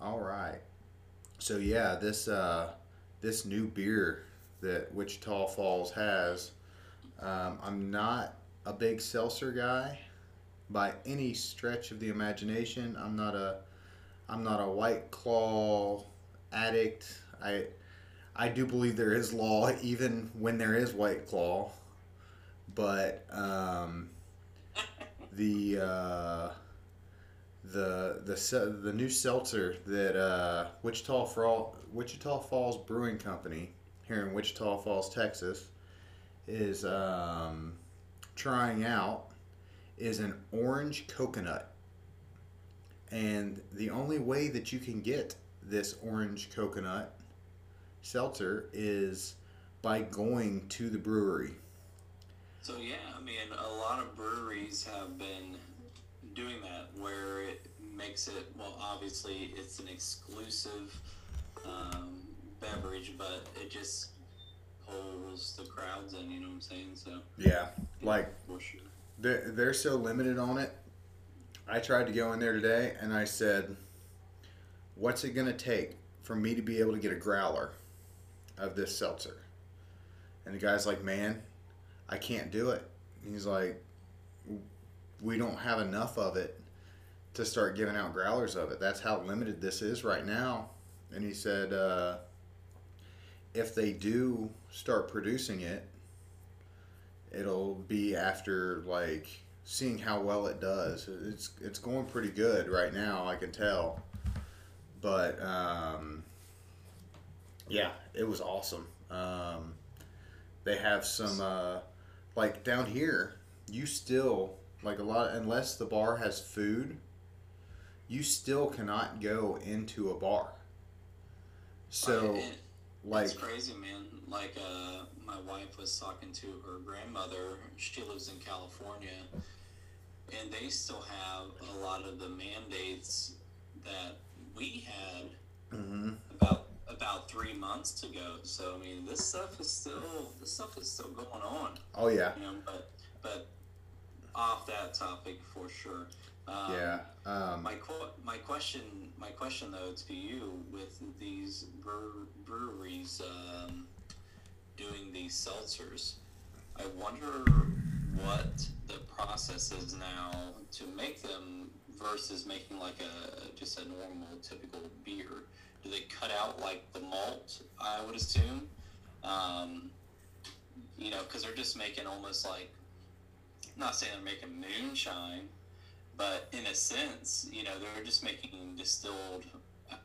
All right. So yeah, this uh, this new beer that Wichita Falls has, um, I'm not a big seltzer guy by any stretch of the imagination. I'm not a I'm not a White Claw addict. I I do believe there is law even when there is White Claw, but um, the uh, the the the new seltzer that uh, Wichita Fall Wichita Falls Brewing Company here in Wichita Falls, Texas, is um, trying out is an orange coconut, and the only way that you can get this orange coconut seltzer is by going to the brewery. So yeah, I mean, a lot of breweries have been doing that where it makes it well. Obviously, it's an exclusive um, beverage, but it just pulls the crowds in. You know what I'm saying? So Yeah, like sure. they're, they're so limited on it. I tried to go in there today and I said, What's it going to take for me to be able to get a growler of this seltzer? And the guy's like, Man, I can't do it. He's like, We don't have enough of it to start giving out growlers of it. That's how limited this is right now. And he said, uh, If they do start producing it, it'll be after like seeing how well it does. It's it's going pretty good right now, I can tell. But um, yeah, it was awesome. Um, they have some uh, like down here. You still like a lot unless the bar has food. You still cannot go into a bar. So Right, like it's crazy, man. Like uh, my wife was talking to her grandmother. She lives in California, and they still have a lot of the mandates that we had mhm. about about three months ago. So I mean, this stuff is still this stuff is still going on. oh yeah, You know, but but off that topic for sure. Um, yeah. Um, My qu- my question my question though to you with these brewer- breweries um, doing these seltzers, I wonder what the process is now to make them versus making like a just a normal typical beer. Do they cut out like the malt? I would assume. Um, you know, because they're just making almost like, not saying they're making moonshine, but in a sense, you know, they're just making distilled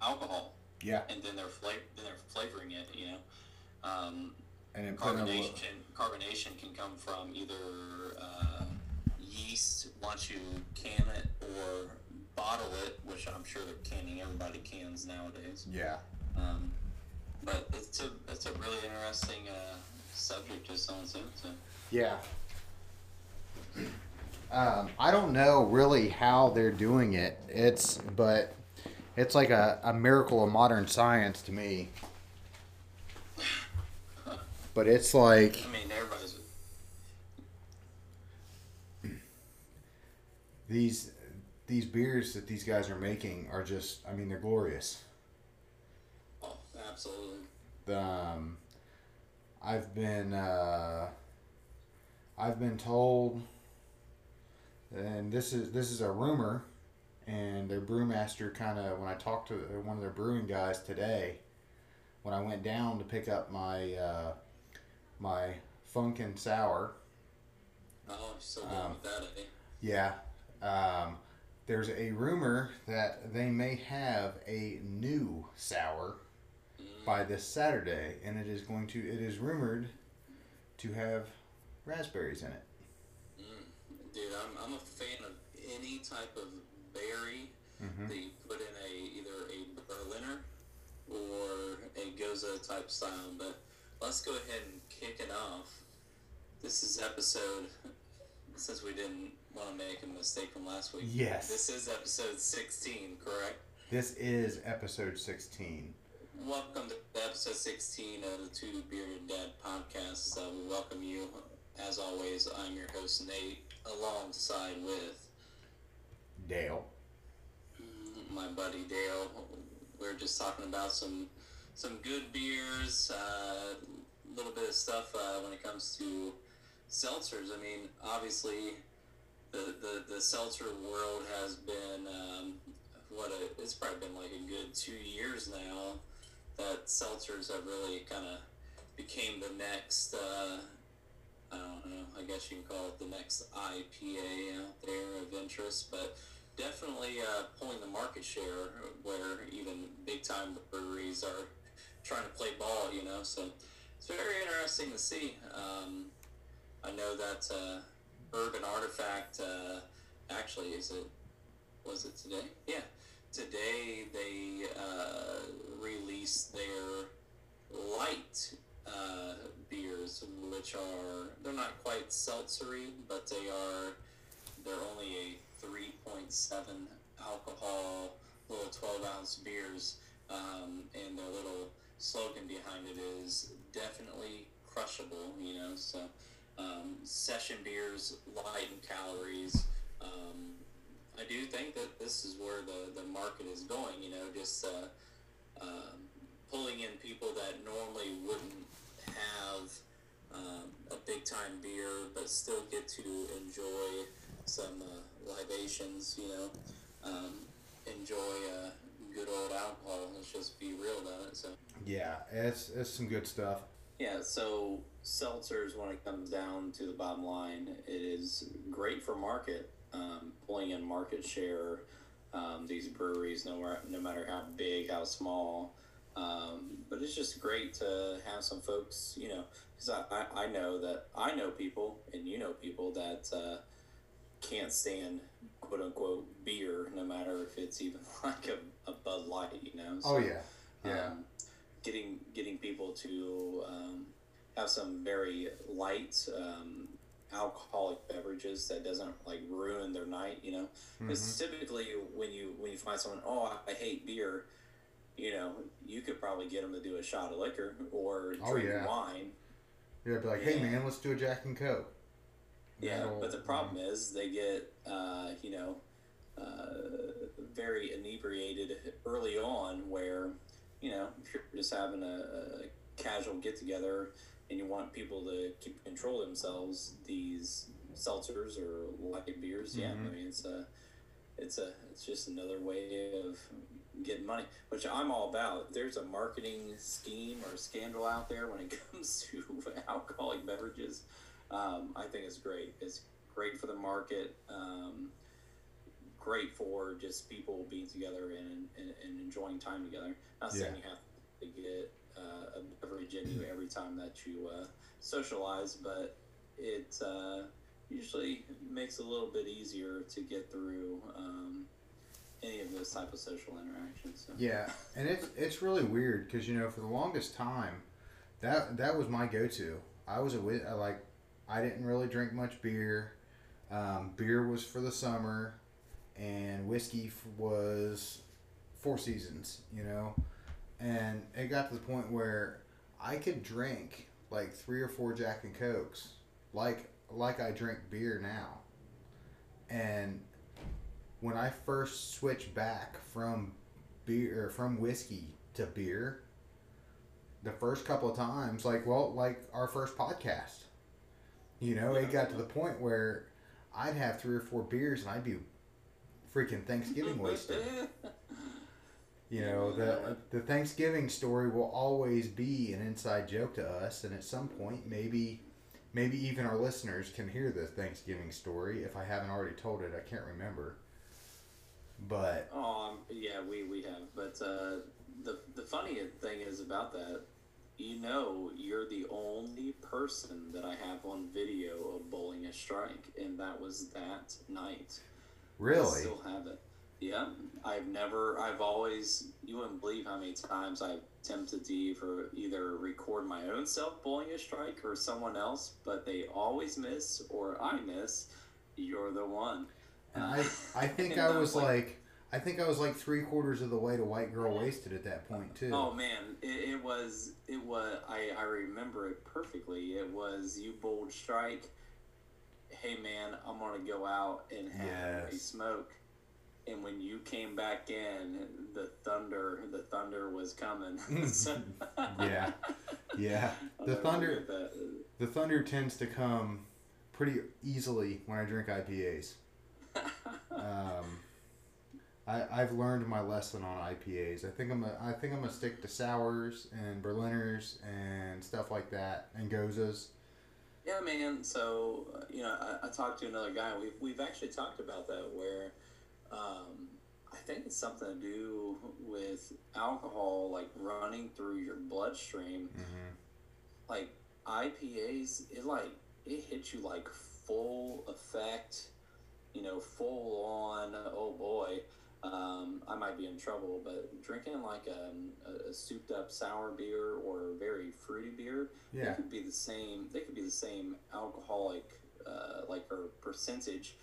alcohol, yeah, and then they're fla- then they're flavoring it. You know, um, and then putting a little- carbonation carbonation can come from either uh, yeast once you can it or bottle it, which I'm sure they're canning. Everybody cans nowadays. yeah. Um, but it's a it's a really interesting uh, subject just on its own. So. Yeah. Um, I don't know really how they're doing it. It's but it's like a, a miracle of modern science to me. But it's like I mean, everybody's these these beers that these guys are making are just I mean they're glorious. oh, absolutely. Um, I've been uh, I've been told, and this is this is a rumor, and their brewmaster kind of when I talked to one of their brewing guys today, when I went down to pick up my uh, my Funkin Sour, Oh, so going Um, with that. Eh? yeah. Um, there's a rumor that they may have a new sour Mm, by this Saturday, and it is going to. It is rumored to have raspberries in it. Dude, I'm, I'm a fan of any type of berry Mm-hmm. that you put in a either a Berliner or a Gose type style. But let's go ahead and kick it off. This is episode. Since we didn't want to make a mistake from last week. Yes. This is episode 16, correct? This is episode sixteen. Welcome to episode 16 of the Two Bearded Dad podcast. Uh, we welcome you. As always, I'm your host, Nate, alongside with Dale. my buddy Dale. We are just talking about some some good beers, a uh, little bit of stuff uh, when it comes to seltzers. I mean, obviously, the the, the seltzer world has been um, what a, it's probably been like a good two years now that seltzers have really kind of became the next. Uh, Know. I guess you can call it the next IPA out there of interest, but definitely uh, pulling the market share where even big time breweries are trying to play ball. You know, so it's very interesting to see. Um, I know that uh, Urban Artifact uh, actually is it was it today? Yeah, today they uh, released their light uh, beers, which are they're not quite seltzery, but they are they're only a three point seven alcohol little twelve ounce beers, um, and their little slogan behind it is definitely crushable. You know, so um, session beers light in calories. Um, I do think that this is where the, the market is going. You know, just uh, um, pulling in people that normally wouldn't have um, a big time beer, but still get to enjoy some uh, libations. You know, um, enjoy uh, good old alcohol. Let's just be real about it. So yeah, it's it's some good stuff. Yeah, so seltzers, when it comes down to the bottom line, it is great for market, um, pulling in market share. Um, these breweries, no, no matter how big, how small, um, but it's just great to have some folks, you know, because I, I, I, know that I know people, and you know people that uh, can't stand quote unquote beer, no matter if it's even like a, a Bud Light, you know. So, oh yeah, yeah. Um, getting getting people to um, have some very light um, alcoholic beverages that doesn't like ruin their night. You know, because mm-hmm. typically when you when you find someone, oh, I hate beer, you know, you could probably get them to do a shot of liquor or oh, drink yeah. wine. Yeah, be like, hey man, let's do a Jack and Coke. Yeah, but the problem yeah. is they get, uh, you know, uh, very inebriated early on, where you know, if you're just having a, a casual get together and you want people to keep control themselves, these seltzers or light beers, mm-hmm. yeah, I mean it's a, it's a, it's just another way of getting money, which I'm all about. If there's a marketing scheme or scandal out there when it comes to alcoholic beverages, um, I think it's great. It's great for the market. Um, great for just people being together and, and, and enjoying time together. Not saying you have to get uh, a beverage in you every time that you uh, socialize, but it uh, usually makes it a little bit easier to get through um, any of those type of social interactions. So. Yeah, and it's it's really weird because you know for the longest time, that that was my go-to. I was a like I didn't really drink much beer. Um, beer was for the summer and whiskey was Four Seasons, you know, and it got to the point where I could drink like three or four Jack and Cokes, like like I drink beer now, and when I first switched back from beer or from whiskey to beer, the first couple of times, like well, like our first podcast, you know, it got to the point where I'd have three or four beers and I'd be freaking Thanksgiving wasted. You know, the the Thanksgiving story will always be an inside joke to us, and at some point, maybe maybe even our listeners can hear the Thanksgiving story. If I haven't already told it, I can't remember. But oh um, yeah, we we have. But uh, the the funny thing is about that, you know, you're the only person that I have on video of bowling a strike, and that was that night. Really? I still have it. Yeah, I've never. I've always. You wouldn't believe how many times I've attempted to either either record my own self bowling a strike or someone else, but they always miss or I miss. You're the one. And I I think I was like, I think I was like three quarters of the way to white girl wasted at that point too. Oh man, it, it was it was I I remember it perfectly. It was you bold strike hey man, I'm gonna go out and have yes. a smoke. And when you came back in, the thunder, the thunder was coming. So- Yeah. Yeah. The thunder the thunder tends to come pretty easily when I drink IPAs. Um, I, I've learned my lesson on IPAs. I think I'm a, I think I'm gonna stick to sours and Berliners and stuff like that and goses. Yeah, man. So uh, you know, I, I talked to another guy. We've we've actually talked about that where um, I think it's something to do with alcohol, like running through your bloodstream. Mm-hmm. Like IPAs, it like it hits you like full effect. You know, full on. Oh boy. Um, I might be in trouble, but drinking like um, a, a souped up sour beer or a very fruity beer, they could be the same. They could be the same alcoholic, uh, like or percentage,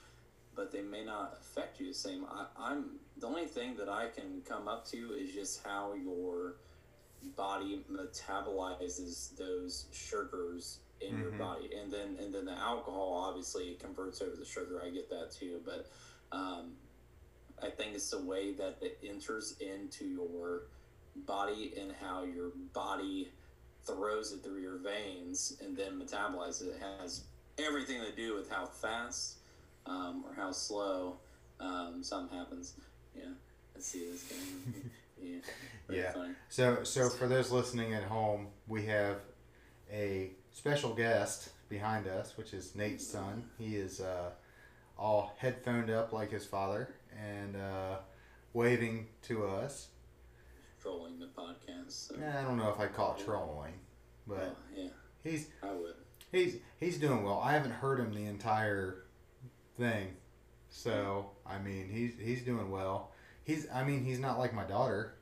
but they may not affect you the same. I, I'm the only thing that I can come up to is just how your body metabolizes those sugars in your Mhm. body, and then and then the alcohol obviously converts over the sugar. I get that too, but um, I think it's the way that it enters into your body and how your body throws it through your veins and then metabolizes it. Has everything to do with how fast um, or how slow um, something happens. Yeah, let's see this guy. yeah, Yeah. funny. So so for those listening at home, we have a special guest behind us, which is Nate's son. He is uh, all headphoned up like his father and uh, waving to us. Trolling the podcast. So. Eh, I don't know if I call it trolling, but Well, yeah, he's I would. he's he's doing well. I haven't heard him the entire thing, so I mean he's he's doing well. He's I mean he's not like my daughter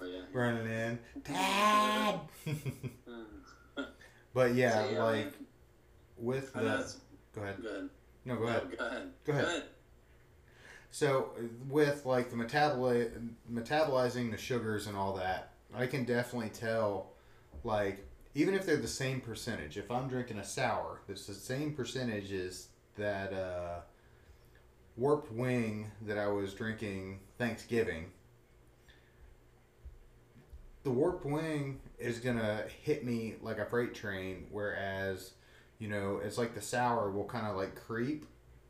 But yeah. running in, Dad. But yeah, So, yeah, I like mean, with the go ahead. Go ahead. No, go No, ahead. Go ahead. Go ahead. So with like the metaboli- metabolizing the sugars and all that, I can definitely tell like even if they're the same percentage, if I'm drinking a sour, it's the same percentage as that uh, warped wing that I was drinking Thanksgiving. The warped wing is gonna hit me like a freight train, whereas you know it's like the sour will kind of like creep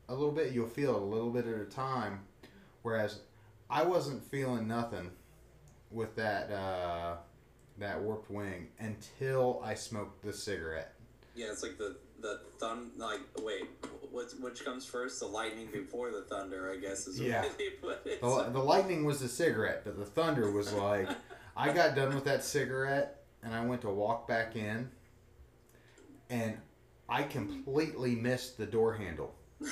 a little bit. You'll feel it a little bit at a time. Whereas I wasn't feeling nothing with that uh, that warped wing until I smoked the cigarette. Yeah, it's like the the thun. Like, wait, what which comes first? The lightning before the thunder, I guess is Yeah. what they put it. The, the lightning was the cigarette, but the thunder was like I got done with that cigarette and I went to walk back in, and I completely missed the door handle.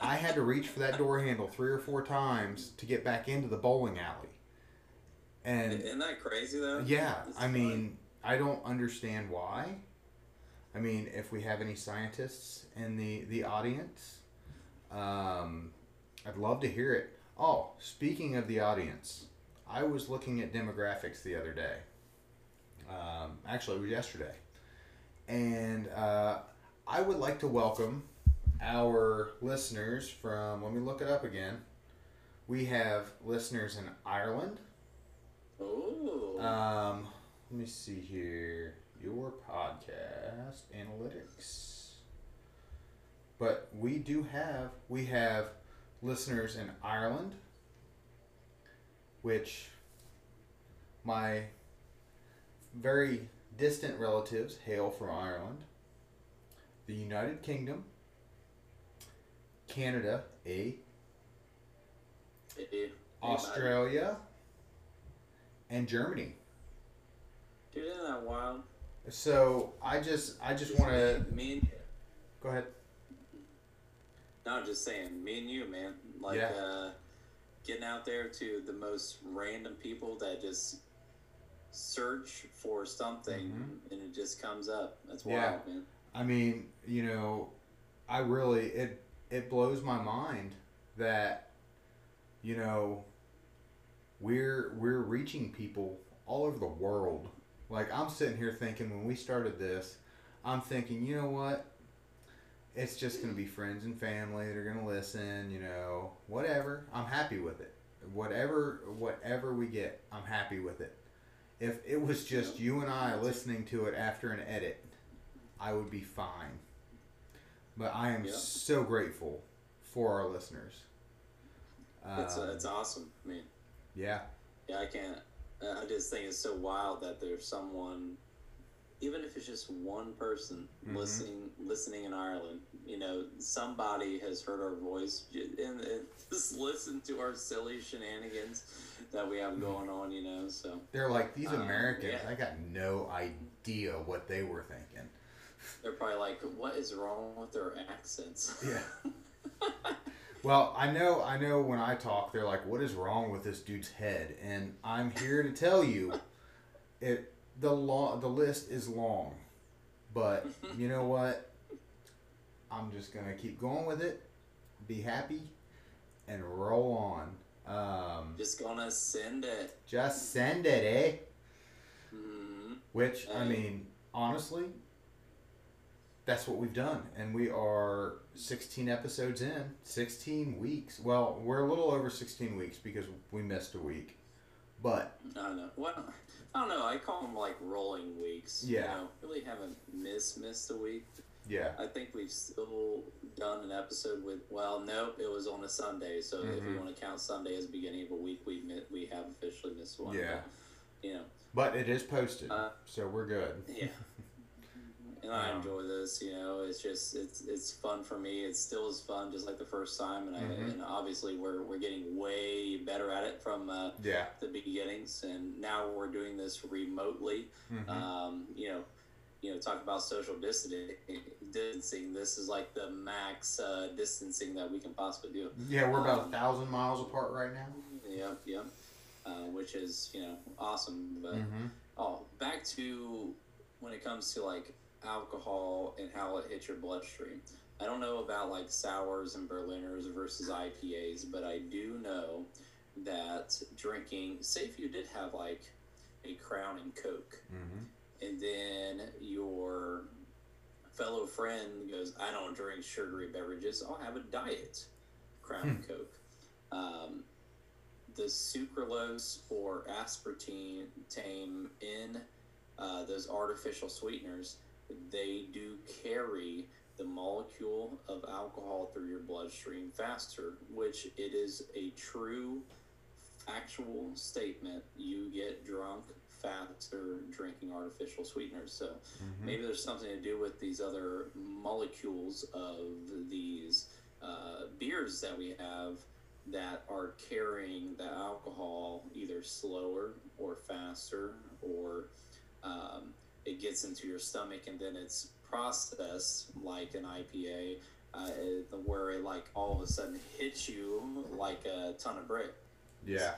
I had to reach for that door handle three or four times to get back into the bowling alley. And Isn't that crazy though? yeah, I fun. mean, I don't understand why. I mean, if we have any scientists in the the audience, um, I'd love to hear it. Oh, speaking of the audience, I was looking at demographics the other day. Um, actually, it was yesterday, and uh, I would like to welcome our listeners from. Let me look it up again. We have listeners in Ireland. Ooh. Um, let me see here. Your podcast analytics. But we do have we have listeners in Ireland, which my very distant relatives hail from Ireland, the United Kingdom, Canada, a Australia, and Germany. Dude, isn't that wild? So I just I just want to Me and go ahead. no, I'm just saying, me and you, man. Like, Yeah. uh, getting out there to the most random people that just search for something Mhm. and it just comes up. That's Yeah. wild, man. I mean, you know, I really it it blows my mind that you know we're we're reaching people all over the world. Like I'm sitting here thinking when we started this, I'm thinking, you know what? It's just going to be friends and family that are going to listen, you know, whatever. I'm happy with it. whatever whatever we get, I'm happy with it. If it was just you and I listening to it after an edit, I would be fine. But I am Yeah. so grateful for our listeners. It's Um, uh, it's awesome. I mean, yeah, yeah, I can't. I just think it's so wild that there's someone, even if it's just one person Mhm. listening, listening in Ireland. You know, somebody has heard our voice and, and just listened to our silly shenanigans that we have going on. You know, so they're like these Um, Americans. yeah. I got no idea what they were thinking. they're probably like, "What is wrong with their accents?" Yeah. Well, I know, I know. When I talk, they're like, "What is wrong with this dude's head?" And I'm here to tell you, it the law, the list is long, but you know what? I'm just gonna keep going with it, be happy, and roll on. Um, just gonna send it. just send it, eh? hmm Which I mean, honestly, that's what we've done, and we are 16 episodes in, 16 weeks. Well, we're a little over 16 weeks because we missed a week, but I don't know. Well, I don't know. I call them like rolling weeks. Yeah. You know, really haven't missed missed a week. yeah, I think we've still done an episode with. Well, nope, it was on a Sunday. So if Mhm. you want to count Sunday as the beginning of a week, we we have officially missed one. Yeah. But, you know. but it is posted, Uh, so we're good. Yeah. And I Um, enjoy this, you know. It's just it's it's fun for me. It still is fun just like the first time, and I Mhm. and obviously we're we're getting way better at it from uh, Yeah. the beginnings, and now we're doing this remotely. Mhm. Um, you know, you know, talk about social distancing. This is like the max uh, distancing that we can possibly do. yeah, we're about a um, thousand miles apart right now. Yep, yep. Uh, which is you know awesome. But Mm-hmm. oh, back to when it comes to like alcohol and how it hits your bloodstream. I don't know about like sours and Berliners versus IPAs, but I do know that drinking. Say if you did have like a Crown and Coke, Mm-hmm. and then your fellow friend goes, I don't drink sugary beverages, I'll have a diet Crown and Coke. Um, the sucralose or aspartame in uh, those artificial sweeteners, they do carry the molecule of alcohol through your bloodstream faster, which it is a true factual statement. You get drunk faster drinking artificial sweeteners. So Mm-hmm. maybe there's something to do with these other molecules of these uh, beers that we have that are carrying the alcohol either slower or faster or um, it gets into your stomach and then it's processed like an IPA uh, where it like all of a sudden hits you like a ton of brick Yeah.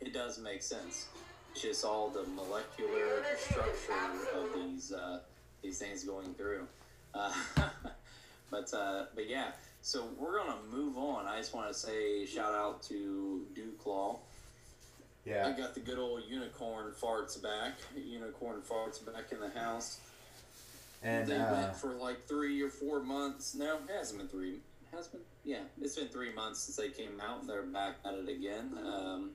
it does make sense. It's just all the molecular structure of these uh, these things going through. Uh, but uh, but yeah, so we're gonna move on. I just want to say shout out to DuClaw. I Yeah. got the good old unicorn farts back. Unicorn farts back in the house. And they uh, went for like three or four months. No, it hasn't been three. Has been? Yeah, it's been three months since they came out. They're back at it again. Um,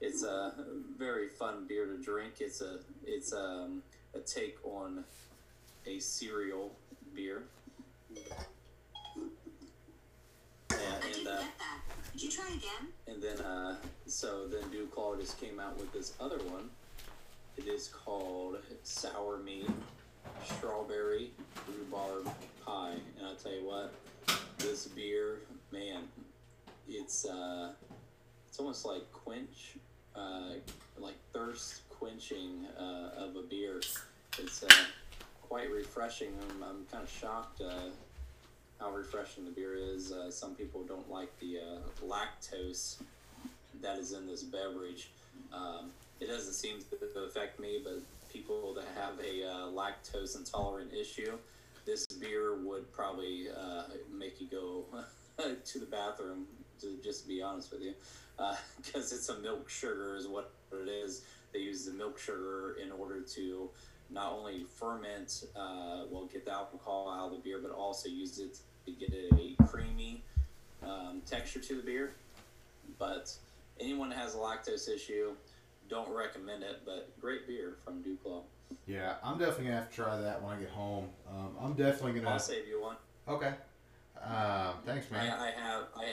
it's a very fun beer to drink. It's a it's um, a take on a cereal beer. Yeah, I and didn't uh, get that. Could you try again? and then uh, so then DuClaw just came out with this other one. It is called Sour Meat Strawberry Rhubarb Pie, and I'll tell you what, this beer, man, it's uh, it's almost like quench, uh, like thirst quenching uh, of a beer. It's uh, quite refreshing. I'm, I'm kind of shocked. Uh, how refreshing the beer is. Uh, some people don't like the uh, lactose that is in this beverage. Um, it doesn't seem to affect me, but people that have a uh, lactose intolerant issue, this beer would probably uh, make you go to the bathroom. To just be honest with you, because it's a milk sugar is what it is. They use the milk sugar in order to not only ferment, uh, well, get the alcohol out of the beer, but also use it to get a creamy um, texture to the beer. But anyone that has a lactose issue, don't recommend it. But great beer from DuClaw. Yeah, I'm definitely gonna have to try that when I get home. Um, I'm definitely gonna. I'll save you one. Okay. Um, thanks, I, man. I have I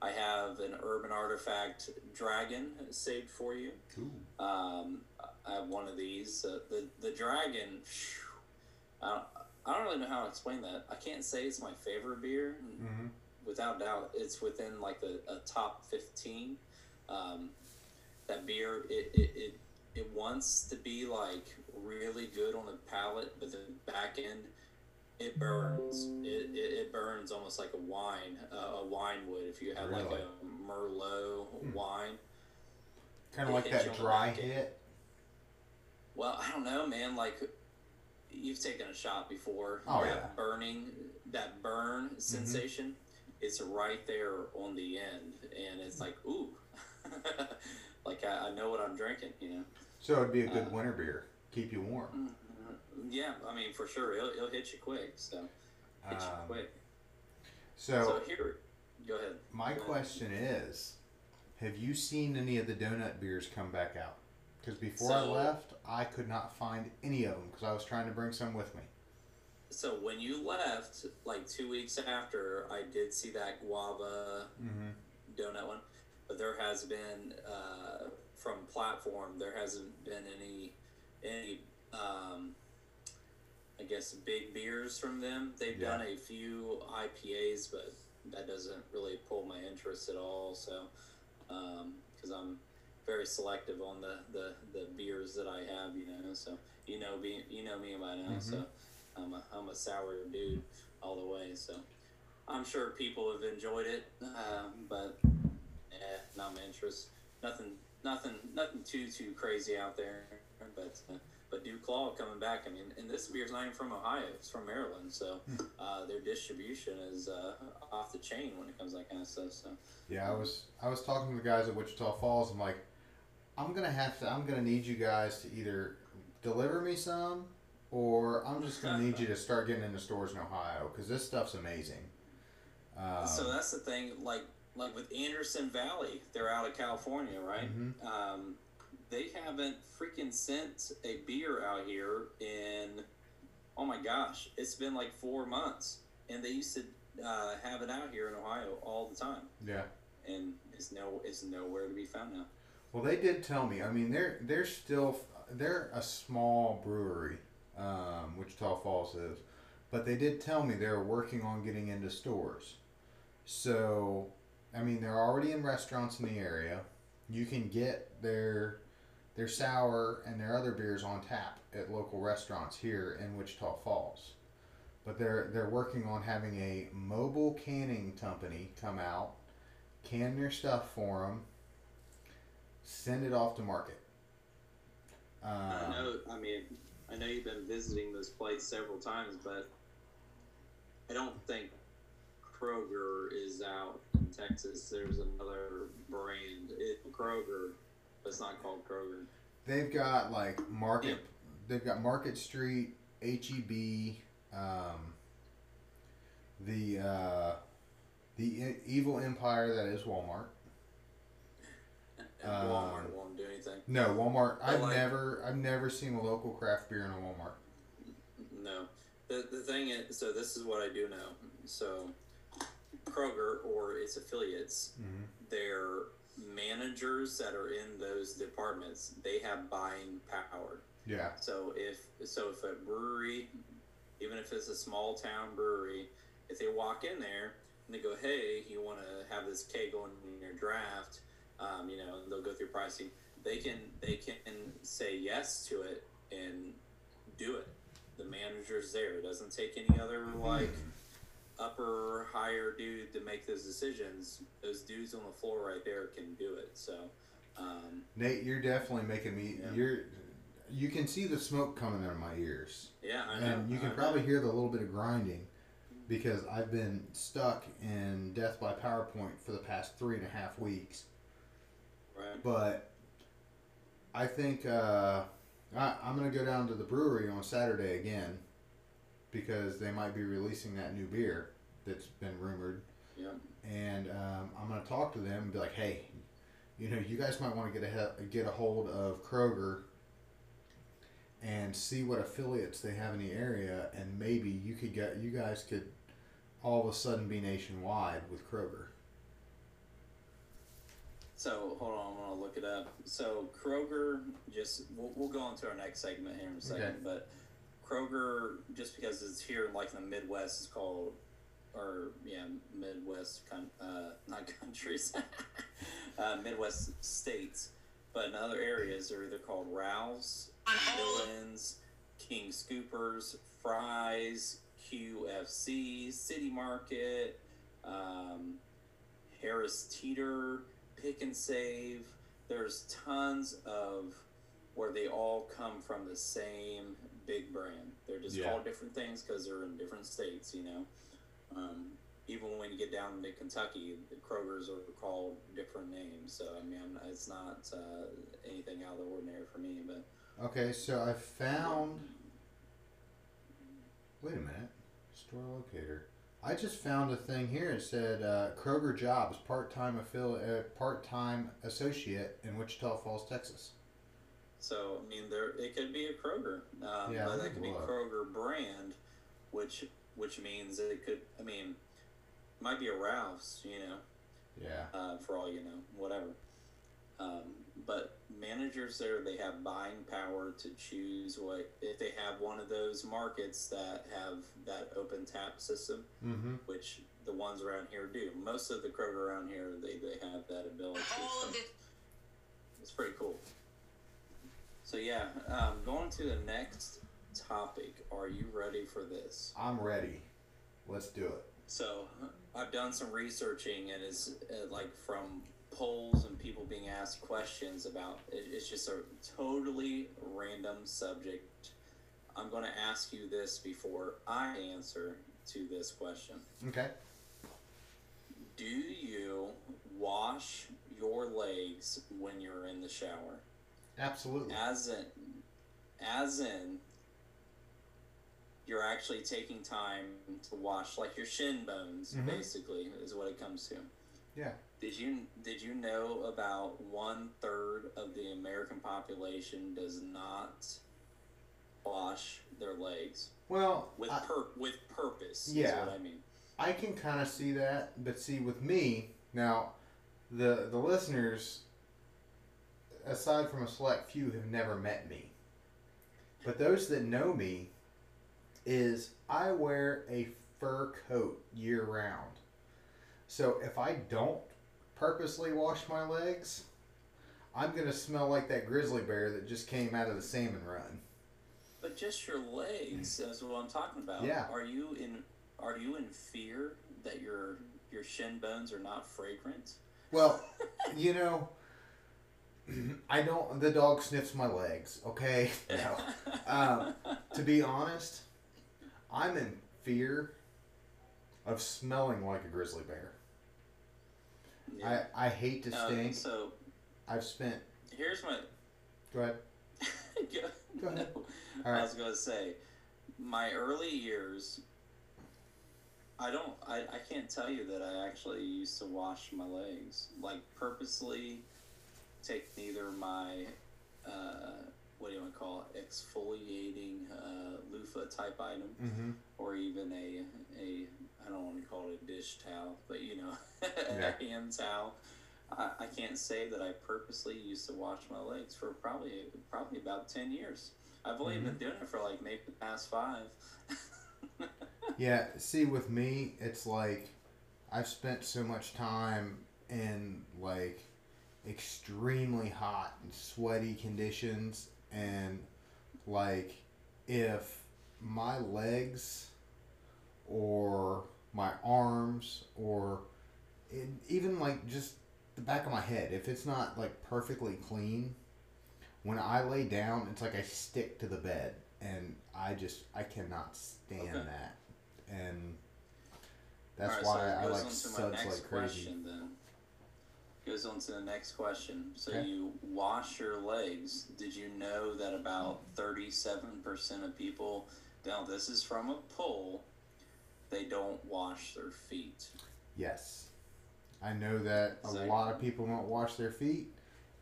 I have an urban artifact dragon saved for you. Ooh. Um, I have one of these. Uh, the the dragon. Phew, I don't, I don't really know how to explain that. I can't say it's my favorite beer. Mm-hmm. Without doubt, it's within like the a top fifteen. Um, that beer, it, it, it it wants to be like really good on the palate, but the back end, it burns. It, it, it burns almost like a wine, uh, a wine would if you had like a Merlot Hmm. wine. Kind of like that dry hit. Well, I don't know, man. Like, you've taken a shot before. Oh, that yeah. Mm-hmm. burning, that burn sensation, it's right there on the end, and it's like, ooh, like I, I know what I'm drinking, you know. So it'd be a good Uh, winter beer. Keep you warm. Yeah, I mean, for sure, it'll, it'll hit you quick. So hit you Um, quick. so So here, go ahead. my go ahead. question is, have you seen any of the donut beers come back out? Because before I left, I could not find any of them because I was trying to bring some with me. So when you left, like two weeks after, I did see that guava Mm-hmm. donut one, but there has been uh, from platform there hasn't been any any um, I guess big beers from them. They've Yeah. done a few IPAs, but that doesn't really pull my interest at all. So because I'm very selective on the, the, the beers that I have, you know. So you know me, you know me by now. So I'm a I'm a sour dude all the way. So I'm sure people have enjoyed it, um, but eh, not my interest. Nothing, nothing, nothing too too crazy out there. But uh, but DuClaw coming back. I mean, and this beer's not even from Ohio; it's from Maryland. So uh, their distribution is uh, off the chain when it comes to that kind of stuff. So Yeah, I was I was talking to the guys at Wichita Falls. I'm like, I'm gonna have to. I'm gonna need you guys to either deliver me some, or I'm just gonna need you to start getting into stores in Ohio because this stuff's amazing. Um, so that's the thing. Like like with Anderson Valley, they're out of California, right? Mhm. Um, they haven't freaking sent a beer out here in oh my gosh, it's been like four months, and they used to uh, have it out here in Ohio all the time, yeah. and it's no it's nowhere to be found now. Well, they did tell me. I mean, they're they're still they're a small brewery, um, Wichita Falls is, but they did tell me they're working on getting into stores. So, I mean, they're already in restaurants in the area. You can get their their sour and their other beers on tap at local restaurants here in Wichita Falls. But they're they're working on having a mobile canning company come out, can their stuff for them, send it off to market. Um, I know. I mean, I know you've been visiting this place several times, but I don't think Kroger is out in Texas. There's another brand, it, Kroger, but it's not called Kroger. They've got like market. They've got Market Street, HEB, um, the uh, the Evil Empire that is Walmart. And Walmart won't do anything. No, Walmart. But, I've like- never I've never seen a local craft beer in a Walmart. No. The, the thing is, so this is what I do know. So Kroger or its affiliates, Mhm. their managers that are in those departments, they have buying power. Yeah. So if so, if a brewery, even if it's a small town brewery, if they walk in there and they go, "Hey, you want to have this keg on in your draft?" Um, you know, and they'll go through pricing. They can they can say yes to it and do it. The manager's there. It doesn't take any other like upper higher dude to make those decisions. Those dudes on the floor right there can do it. So. Um, Nate, you're definitely making me. Yeah. You're. You can see the smoke coming out of my ears. yeah, I know. and you can probably hear the little bit of grinding because I've been stuck in Death by PowerPoint for the past three and a half weeks. Right. But I think uh, I, I'm going to go down to the brewery on Saturday again because they might be releasing that new beer that's been rumored. Yeah. And um, I'm going to talk to them and be like, hey, you know, you guys might want to get a get a hold of Kroger and see what affiliates they have in the area, and maybe you could get you guys could all of a sudden be nationwide with Kroger. So hold on, I'm gonna look it up. So Kroger, just we'll, we'll go on to our next segment here in a second. Okay. But Kroger, just because it's here, like in the Midwest, is called, or yeah, Midwest, con- uh, not countries, uh, Midwest states. But in other areas, they're either called Ralphs, Dillons, King Soopers, Fry's, QFC, City Market, um, Harris Teeter, Pick 'n Save. There's tons of where they all come from the same big brand. They're just Yeah. called different things because they're in different states, you know. Um, even when you get down to Kentucky, the Kroger's are called different names. So I mean, I'm- it's not uh, anything out of the ordinary for me. But Okay, so I found. Wait a minute, store locator. I just found a thing here. It said uh, Kroger jobs part time affiliate, uh, part time associate in Wichita Falls, Texas. So I mean, there it could be a Kroger, um, Yeah, but that could be look. Kroger brand, which which means that it could. I mean, might be a Ralph's, you know, Yeah. uh, for all you know, whatever. Um, but managers there, they have buying power to choose what if they have one of those markets that have that open tap system, Mm-hmm. which the ones around here do. Most of the Kroger around here, they, they have that ability. All so of this it's pretty cool. So yeah, um, going to the next topic. Are you ready for this? I'm ready. Let's do it. So I've done some researching, and it's uh, like from polls and people being asked questions about. It's just a totally random subject. I'm going to ask you this before I answer to this question. Okay. Do you wash your legs when you're in the shower? Absolutely. as in as in you're actually taking time to wash like your shin bones Mhm. basically is what it comes to Yeah. Did you did you know about one third of the american population does not wash their legs Well, with I, pur- with purpose Yeah. i mean I can kind of see that, but see with me now, the the listeners, aside from a select few, have never met me. But those that know me, is I wear a fur coat year round. So if I don't purposely wash my legs, I'm gonna smell like that grizzly bear that just came out of the salmon run. but just your legs is what i'm talking about Yeah. are you in are you in fear that your your shin bones are not fragrant Well, you know, I don't. The dog sniffs my legs. Okay. No. Um, to be honest, I'm in fear of smelling like a grizzly bear. Yeah. I I hate to Um, stink. so I've spent. here's my. Go ahead. Go, Go ahead. no. All I was gonna say, my early years. I don't. I, I can't tell you that I actually used to wash my legs like purposely. Take neither my, uh, what do you want to call it, exfoliating uh, loofah type item, Mm-hmm. or even a a I don't want to call it a dish towel, but you know, Yeah. a hand towel. I, I can't say that I purposely used to wash my legs for probably probably about ten years. I've only Mm-hmm. been doing it for like maybe the past five. Yeah. See, with me, it's like I've spent so much time in like extremely hot and sweaty conditions, and like if my legs or my arms or even like just the back of my head, if it's not like perfectly clean, when I lay down, it's like I stick to the bed, and I just I cannot stand Okay. that, and that's Alright, why so I goes like suds like crazy. question then. Goes on to the next question. So Okay. you wash your legs. Did you know that about thirty-seven percent of people? Now this is from a poll. They don't wash their feet. Yes, I know that a Exactly. lot of people don't wash their feet,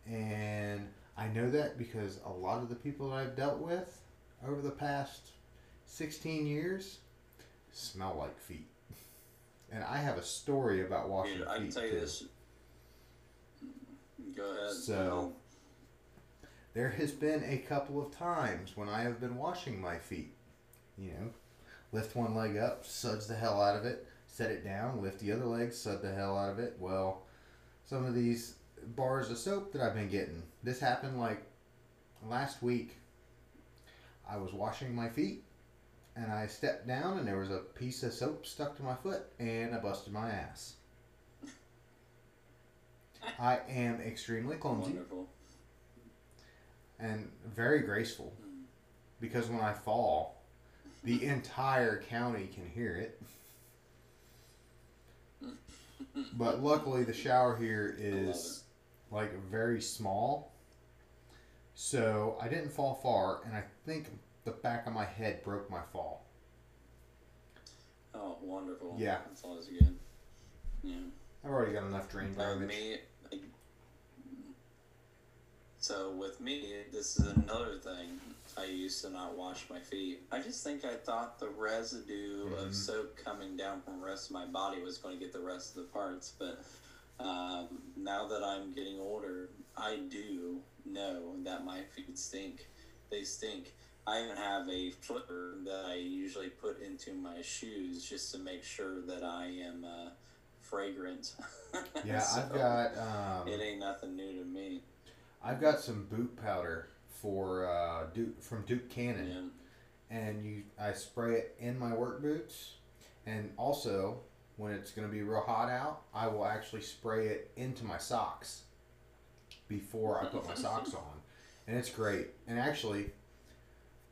and I know that because a lot of the people that I've dealt with over the past 16 years smell like feet. And I have a story about washing Dude, feet. I can tell you too. this. Go ahead. So, there has been a couple of times when I have been washing my feet. You know, lift one leg up, suds the hell out of it, set it down, lift the other leg, sud the hell out of it. Well, some of these bars of soap that I've been getting, this happened like last week. I was washing my feet and I stepped down and there was a piece of soap stuck to my foot and I busted my ass. I am extremely clumsy wonderful. and very graceful mm. because when I fall, the entire county can hear it. But luckily, the shower here is like very small, so I didn't fall far, and I think the back of my head broke my fall. Oh, wonderful. Yeah. That's always good. Yeah. I've already got enough drain damage. me, so with me, this is another thing. I used to not wash my feet. I just think I thought the residue Mhm. of soap coming down from the rest of my body was going to get the rest of the parts. But um, now that I'm getting older, I do know that my feet stink. They stink. I even have a flipper that I usually put into my shoes just to make sure that I am uh, fragrant. Yeah, I've got um, It ain't nothing new to me. I've got some boot powder for uh, Duke from Duke Cannon. Yeah. and you I spray it in my work boots and also when it's going to be real hot out I will actually spray it into my socks before I put my socks on and it's great and actually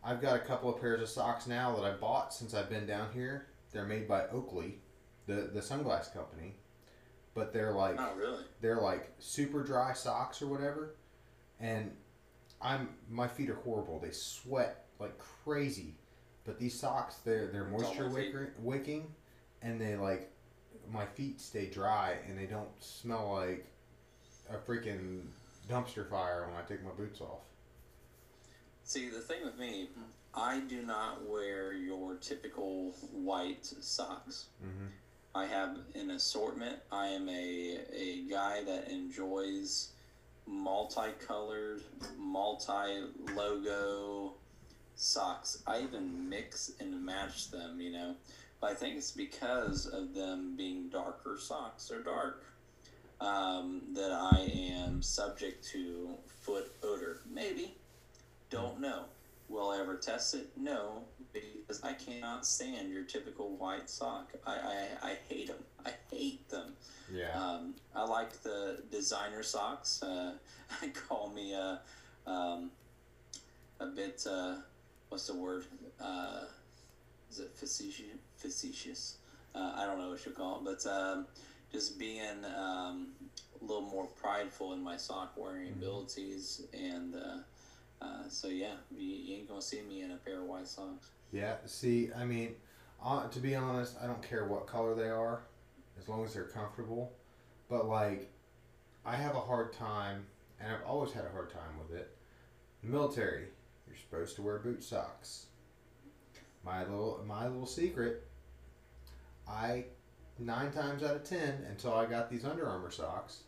I've got a couple of pairs of socks now that I bought since I've been down here they're made by Oakley the the sunglass company but they're like Oh, really? they're like super dry socks or whatever and i'm my feet are horrible they sweat like crazy but these socks they're they're moisture wicker, wicking and they like my feet stay dry and they don't smell like a freaking dumpster fire when i take my boots off See, the thing with me, I do not wear your typical white socks. mm-hmm. I have an assortment. I am a, a guy that enjoys multicolored, multi logo socks. I even mix and match them, you know. But I think it's because of them being darker socks. They're dark. Um, that I am subject to foot odor. Maybe. Don't know. Will I ever test it? No, because I cannot stand your typical white sock. I, I, I hate them. I hate them. Yeah Um, I like the designer socks. Uh, I call me a, um, a bit, uh, what's the word? Uh, is it facetious? Facetious. Uh, I don't know what you call it, but um, just being um, a little more prideful in my sock wearing abilities. And uh, uh, so, yeah, you, you ain't going to see me in a pair of white socks. yeah see i mean uh, to be honest i don't care what color they are as long as they're comfortable. But like i have a hard time and i've always had a hard time with it. The military you're supposed to wear boot socks. My little my little secret i nine times out of ten until i got these Under Armour socks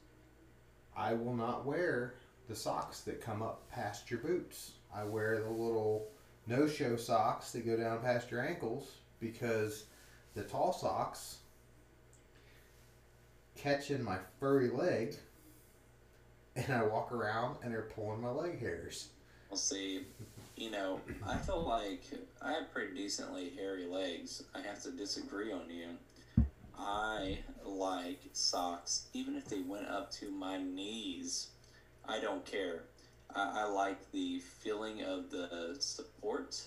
i will not wear the socks that come up past your boots. I wear the little no show socks that go down past your ankles because the tall socks catch in my furry leg and I walk around and they're pulling my leg hairs. We'll see. You know, I feel like I have pretty decently hairy legs. I have to disagree on you. I like socks, even if they went up to my knees. I don't care. I, I like the feeling of the support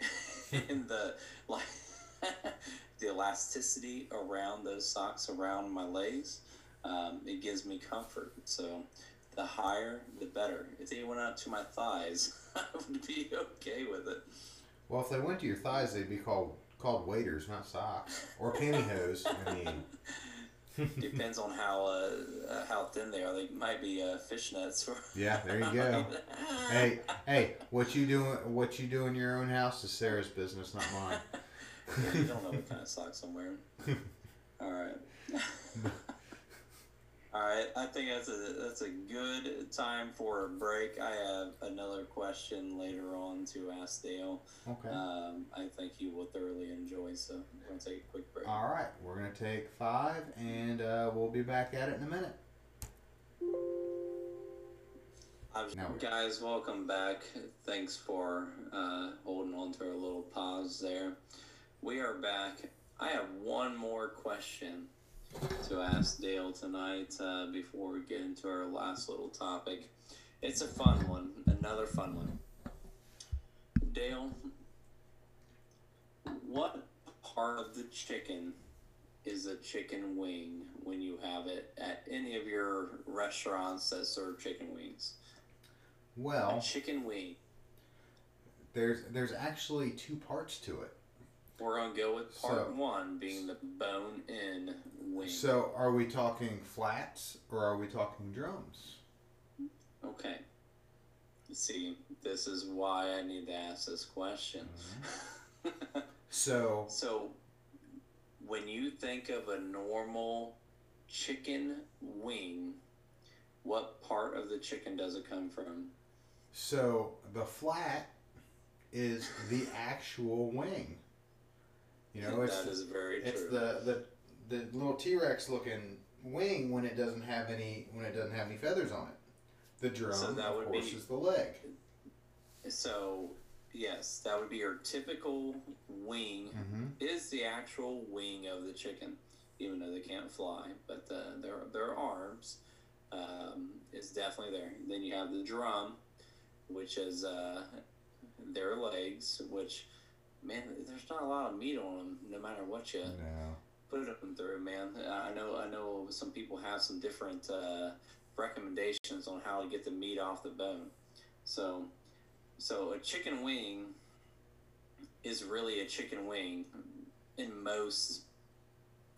and the like the elasticity around those socks around my legs. Um, it gives me comfort. So the higher, the better. If they went out to my thighs, I would be okay with it. Well, if they went to your thighs, they'd be called called waders, not socks or pantyhose. I mean, Depends on how uh, uh, how thin they are. They might be uh, fishnets. Or Yeah, there you go. hey, hey, what you doing? What you do in your own house is Sarah's business, not mine. Yeah, you don't know what kind of socks I'm wearing. All right. All right. I think that's a that's a good time for a break. I have another question later on to ask Dale. Okay. Um, I think he will thoroughly enjoy. So we're gonna take a quick break. All right, we're gonna take five, and uh, we'll be back at it in a minute. Now guys, welcome back. Thanks for uh, holding on to our little pause there. We are back. I have one more question to ask Dale tonight uh, before we get into our last little topic. It's a fun one, another fun one. Dale, what part of the chicken is a chicken wing when you have it at any of your restaurants that serve chicken wings? A Well, chicken wing. there's there's actually two parts to it. We're gonna go with part So- one being the bone-in wing. So, are we talking flats or are we talking drums? okay. See, this is why I need to ask this question. Mm-hmm. So, so, when you think of a normal chicken wing, what part of the chicken does it come from? so the flat is the actual wing. You know, it's that is very it's true. the the the little T Rex looking wing when it doesn't have any when it doesn't have any feathers on it. The drum, So that of course, be- is the leg. So, yes, that would be your typical wing. Mm-hmm. Is the actual wing of the chicken, even though they can't fly, but the, their their arms um, is definitely there. Then you have the drum, which is uh, their legs, which man, there's not a lot of meat on them, no matter what you No. put them through, man. I know I know some people have some different uh, recommendations on how to get the meat off the bone. So, so a chicken wing is really a chicken wing in most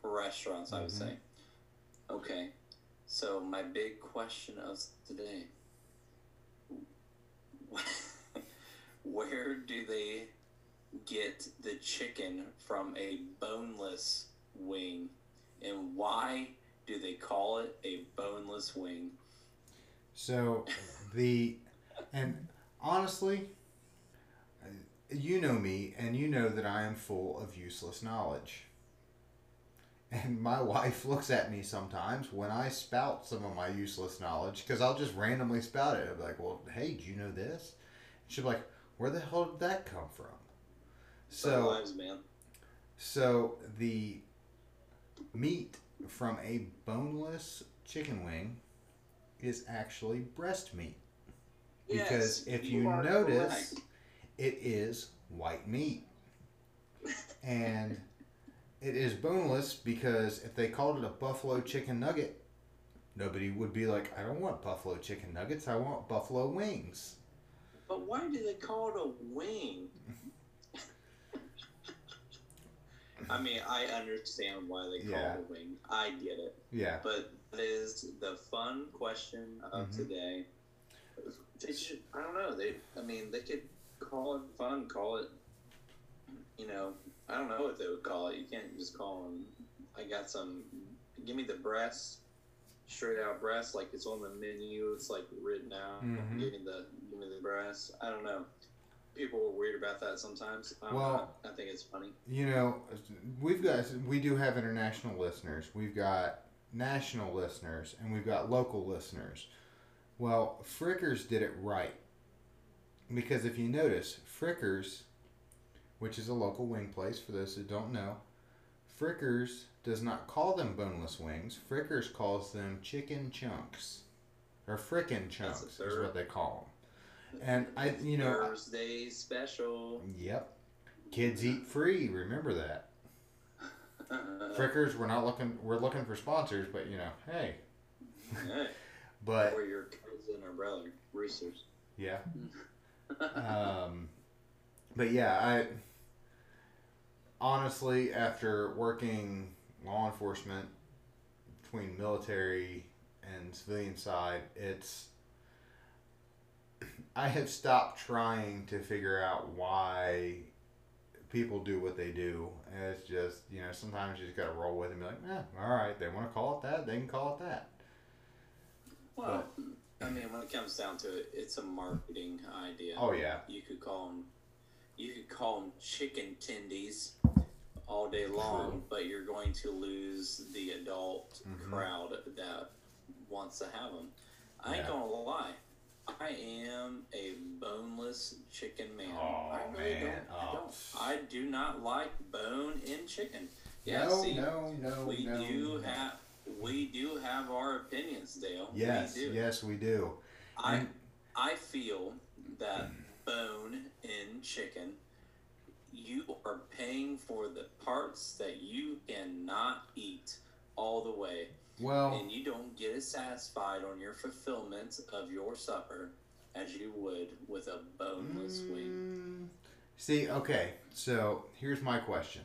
restaurants, I would Mhm. say. Okay, so my big question of today: Where do they get the chicken from a boneless wing, and why do they call it a boneless wing? So the and honestly, you know me, and you know that I am full of useless knowledge. And my wife looks at me sometimes when I spout some of my useless knowledge because I'll just randomly spout it. I'll be like, "Well, hey, do you know this?" She'll be like, "Where the hell did that come from?" So lives, man. So the meat from a boneless chicken wing is actually breast meat. Because Yes, if you, are notice, correct. it is white meat. and it is boneless because if they called it a buffalo chicken nugget, nobody would be like, I don't want buffalo chicken nuggets, I want buffalo wings. But why do they call it a wing? I mean, I understand why they call Yeah. it a wing. I get it. Yeah. But that is the fun question of Mhm. today. They should, I don't know. They, I mean, they could call it fun, call it, you know, I don't know what they would call it. You can't just call them, I got some, give me the breast, straight out breast, like it's on the menu, it's like written out. Mhm. Give me the, give me the breast. I don't know. People are weird about that sometimes. I'm Well-. I think it's funny. You know, we've got we do have international listeners. We've got national listeners and we've got local listeners. Well, Fricker's did it right. Because if you notice, Fricker's, which is a local wing place for those who don't know, Fricker's does not call them boneless wings. Fricker's calls them chicken chunks. Or frickin' chunks is what they call them. And I, you know, Thursday special. yep. Kids eat free, remember that. Fricker's, we're not looking. We're looking for sponsors, but you know, hey. Hey, But or your cousin or brother, roosters. yeah. Um, but yeah, I honestly, after working law enforcement between military and civilian side, it's I have stopped trying to figure out why people do what they do. And it's just you know sometimes you just gotta roll with it and be like, eh, all right, they want to call it that, they can call it that. Well, I mean, when it comes down to it, it's a marketing idea. Oh yeah, You could call them, you could call them chicken tendies all day long, True. but you're going to lose the adult Mhm. crowd that wants to have them. I ain't Yeah. gonna lie. I am a boneless chicken man. Oh, I really man. don't. I Oh. don't. I do not like bone in chicken. Yeah, no, see, no, no, we no. do no. have we do have our opinions, Dale. Yes, we do. yes, we do. I And- I feel that bone in chicken, you are paying for the parts that you cannot eat all the way, Well, and you don't get as satisfied on your fulfillment of your supper as you would with a boneless wing. Mm, See, okay, so here's my question.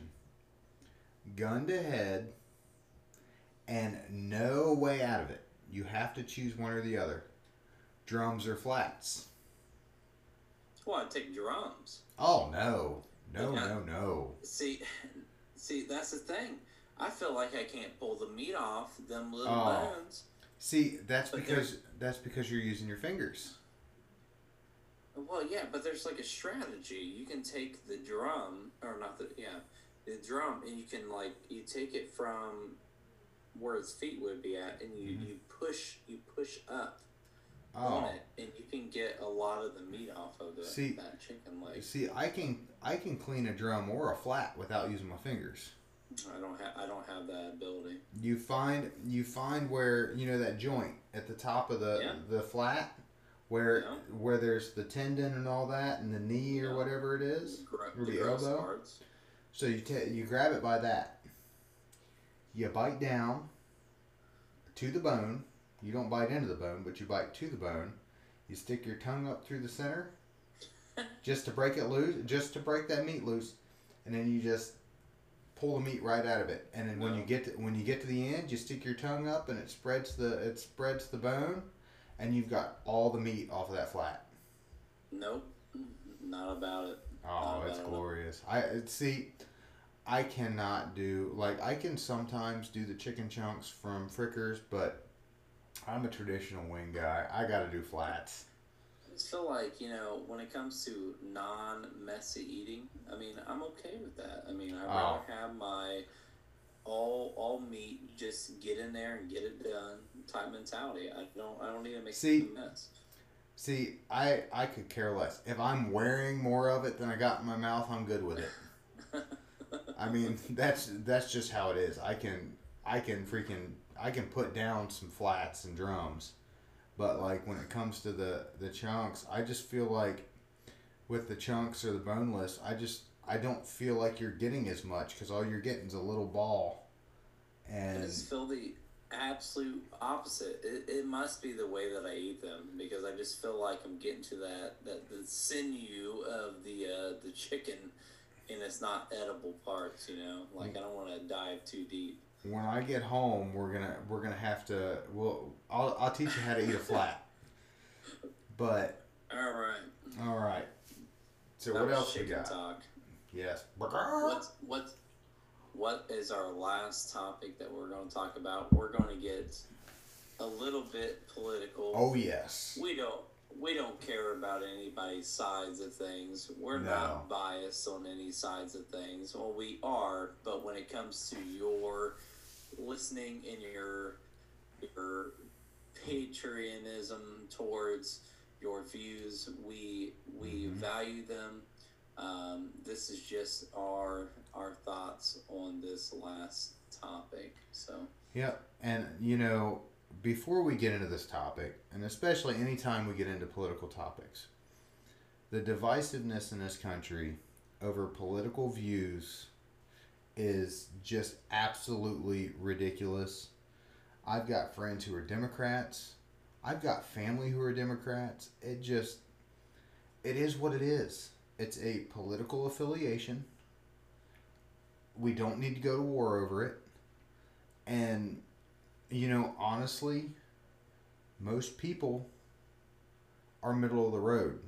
Gun to head and no way out of it. You have to choose one or the other. Drums or flats. Well, I take drums. Oh no. No, Yeah. no, no. See, see, that's the thing. I feel like I can't pull the meat off them little Oh. bones. See, that's But because that's because you're using your fingers. Well, yeah, but there's like a strategy. You can take the drum, or not the yeah, the drum, and you can like you take it from where its feet would be at, and you Mhm. you push you push up Oh. on it, and you can get a lot of the meat off of the, See- that chicken leg. See, I can I can clean a drum or a flat without using my fingers. I don't have I don't have that ability. you find you find where you know that joint at the top of the Yeah. the flat where Yeah. where there's the tendon and all that and the knee or Yeah. whatever it is Or the gross elbow? parts. so you ta- you grab it by that you bite down to the bone you don't bite into the bone but you bite to the bone you stick your tongue up through the center just to break it loose just to break that meat loose and then you just pull the meat right out of it. And then when No. you get to, when you get to the end you stick your tongue up and it spreads the it spreads the bone and you've got all the meat off of that flat. Nope, not about it. oh Not it's glorious. I uh, see i cannot do like i can sometimes do the chicken chunks from fricker's but i'm a traditional wing guy. I gotta do flats just feel like you know when it comes to non-messy eating, I mean I'm okay with that. I mean I'd Oh. rather have my all all meat, just get in there and get it done type mentality. I don't I don't need to make See, a mess. See, I I could care less. If I'm wearing more of it than I got in my mouth, I'm good with it. I mean, that's that's just how it is. I can I can freaking I can put down some flats and drums, but like when it comes to the the chunks, I just feel like with the chunks or the boneless, I just I don't feel like you're getting as much because all you're getting is a little ball, I and just feel the absolute opposite. It, it must be the way that I eat them because I just feel like I'm getting to that that the sinew of the uh, the chicken, and it's not edible parts. You know, like I don't want to dive too deep. When I get home, we're gonna we're gonna have to. Well, I'll I'll teach you how to eat a flat. But All right. all right. So That what else we got? talk. Yes. What's what what is our last topic that we're going to talk about? We're going to get a little bit political. Oh yes. We don't we don't care about anybody's sides of things. We're No. not biased on any sides of things. Well, we are, but when it comes to your listening in your your patriotism towards your views, we we Mhm. value them. Um, this is just our our thoughts on this last topic. So yeah, And you know, before we get into this topic, and especially anytime we get into political topics, the divisiveness in this country over political views is just absolutely ridiculous. I've got friends who are Democrats. I've got family who are Democrats. It just it is what it is. It's a political affiliation. We don't need to go to war over it. And you know, honestly, most people are middle of the road.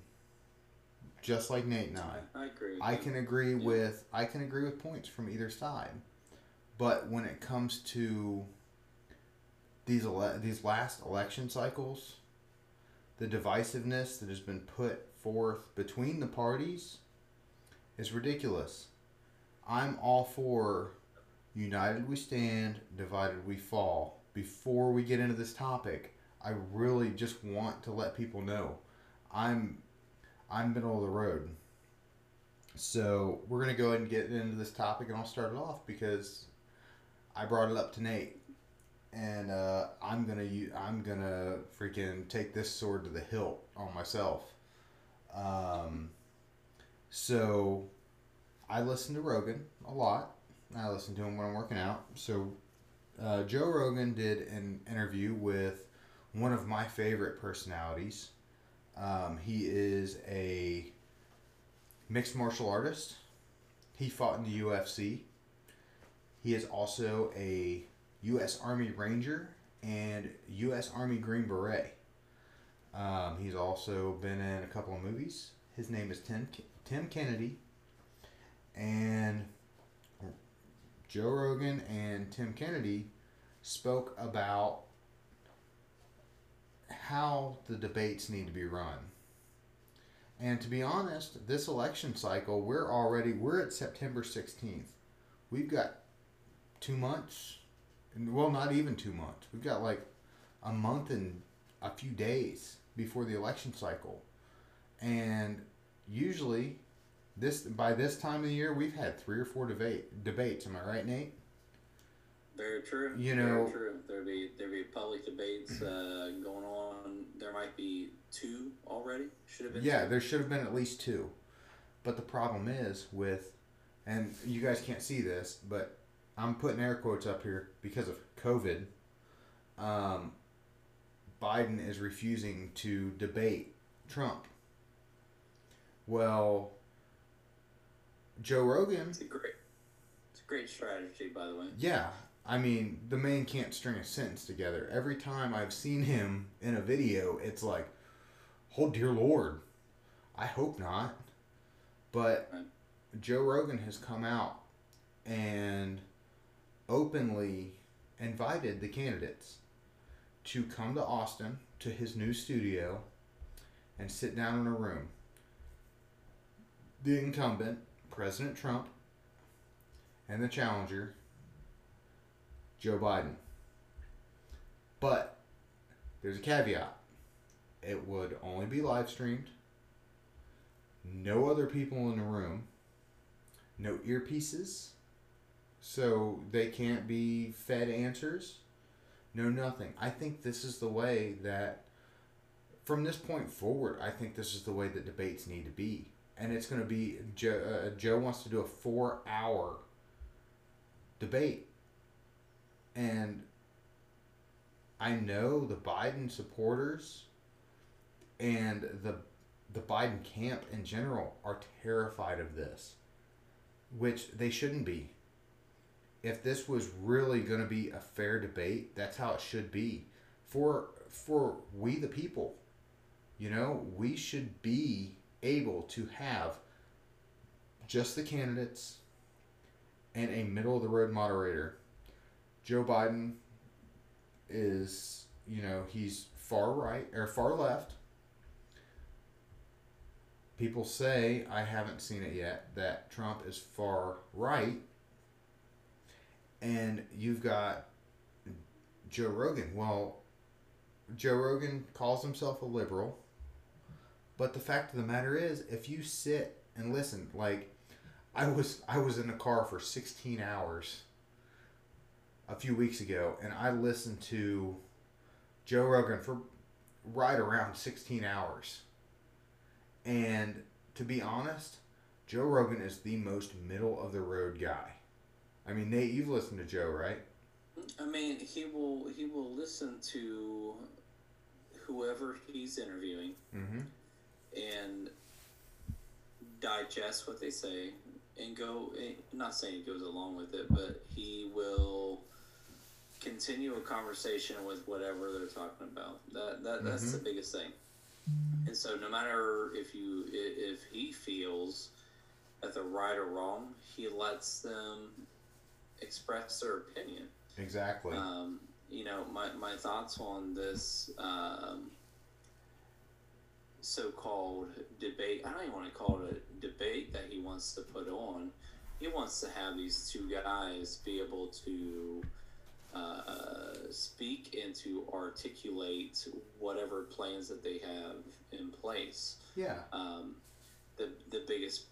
Just like Nate and I. I agree. I can agree Yeah. with I can agree with points from either side, but when it comes to these ele- these last election cycles, the divisiveness that has been put forth between the parties is ridiculous. I'm all for united we stand, divided we fall. Before we get into this topic, I really just want to let people know I'm I'm middle of the road. So we're gonna go ahead and get into this topic, and I'll start it off because I brought it up to Nate, and uh, I'm gonna I'm gonna freaking take this sword to the hilt on myself. Um, so I listen to Rogan a lot. I listen to him when I'm working out. So uh, Joe Rogan did an interview with one of my favorite personalities. Um, he is a mixed martial artist. He fought in the UFC. He is also a U.S. Army Ranger and U.S. Army Green Beret. Um, he's also been in a couple of movies. His name is Tim Tim Kennedy, and Joe Rogan and Tim Kennedy spoke about how the debates need to be run. And to be honest, this election cycle, we're already we're at September 16th. We've got 2 months. Well, not even 2 months. We've got like a month and a few days before the election cycle. And usually this by this time of the year we've had 3 or 4 debate debates, am I right, Nate? Very true. You Very true. There'd be there'd be public debates uh, going on. There might be two already. Should have been. Yeah, two. there should have been at least two. But the problem is with, and you guys can't see this, but I'm putting air quotes up here because of COVID. Um, Biden is refusing to debate Trump. Well, Joe Rogan, It's a great. It's a great strategy, by the way. yeah, I mean, the man can't string a sentence together. Every time I've seen him in a video, it's like, oh dear lord, I hope not. But Joe Rogan has come out and openly invited the candidates to come to Austin to his new studio and sit down in a room. The incumbent, President Trump, and the challenger, Joe Biden. But there's a caveat. It would only be live streamed. No other people in the room. No earpieces. So they can't be fed answers. No nothing. I think this is the way that from this point forward, I think this is the way that debates need to be. And it's going to be Joe, uh, Joe wants to do a 4-hour debate. And I know the Biden supporters and the the Biden camp in general are terrified of this, which they shouldn't be. If this was really going to be a fair debate, that's how it should be. For for we the people, you know, we should be able to have just the candidates and a middle of the road moderator. Joe Biden is, you know, he's far right or far left. People say, I haven't seen it yet, that Trump is far right. And you've got Joe Rogan. Well, Joe Rogan calls himself a liberal. But the fact of the matter is, if you sit and listen, like I was I was in a car for 16 hours a few weeks ago and I listened to Joe Rogan for right around 16 hours. And to be honest, Joe Rogan is the most middle of the road guy. I mean, Nate, you've listened to Joe, right? I mean, he will he will listen to whoever he's interviewing Mm-hmm. and digest what they say and go. Not saying he goes along with it, but he will continue a conversation with whatever they're talking about. That that that's the biggest thing. And so, no matter if you if he feels that they're right or wrong, he lets them express their opinion. Exactly. Um, you know, my, my thoughts on this um, so called debate, I don't even want to call it a debate that he wants to put on. He wants to have these two guys be able to uh, speak and to articulate whatever plans that they have in place. yeah. Um, the the biggest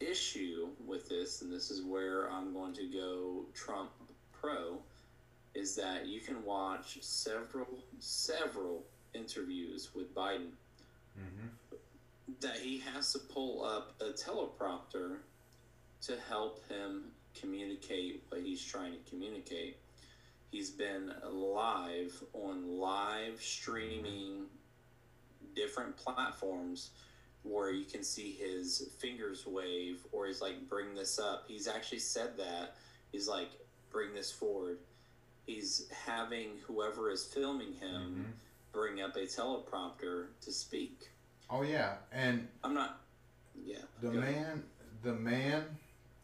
issue with this, and this is where I'm going to go Trump pro, is that you can watch several several interviews with Biden hmm that he has to pull up a teleprompter to help him communicate what he's trying to communicate. He's been live on live streaming different platforms where you can see his fingers wave or he's like bring this up. He's actually said that. He's like bring this forward. He's having whoever is filming him mm-hmm. bring up a teleprompter to speak. Oh yeah, and I'm not yeah. the go ahead. man, the man.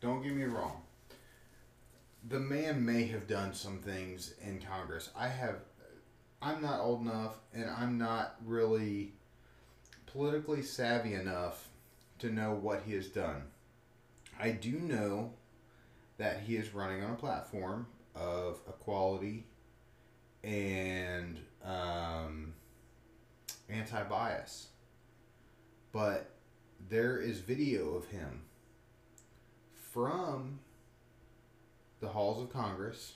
Don't get me wrong. The man may have done some things in Congress. I have. I'm not old enough, and I'm not really politically savvy enough to know what he has done. I do know that he is running on a platform of equality and um, anti-bias, but there is video of him from the halls of Congress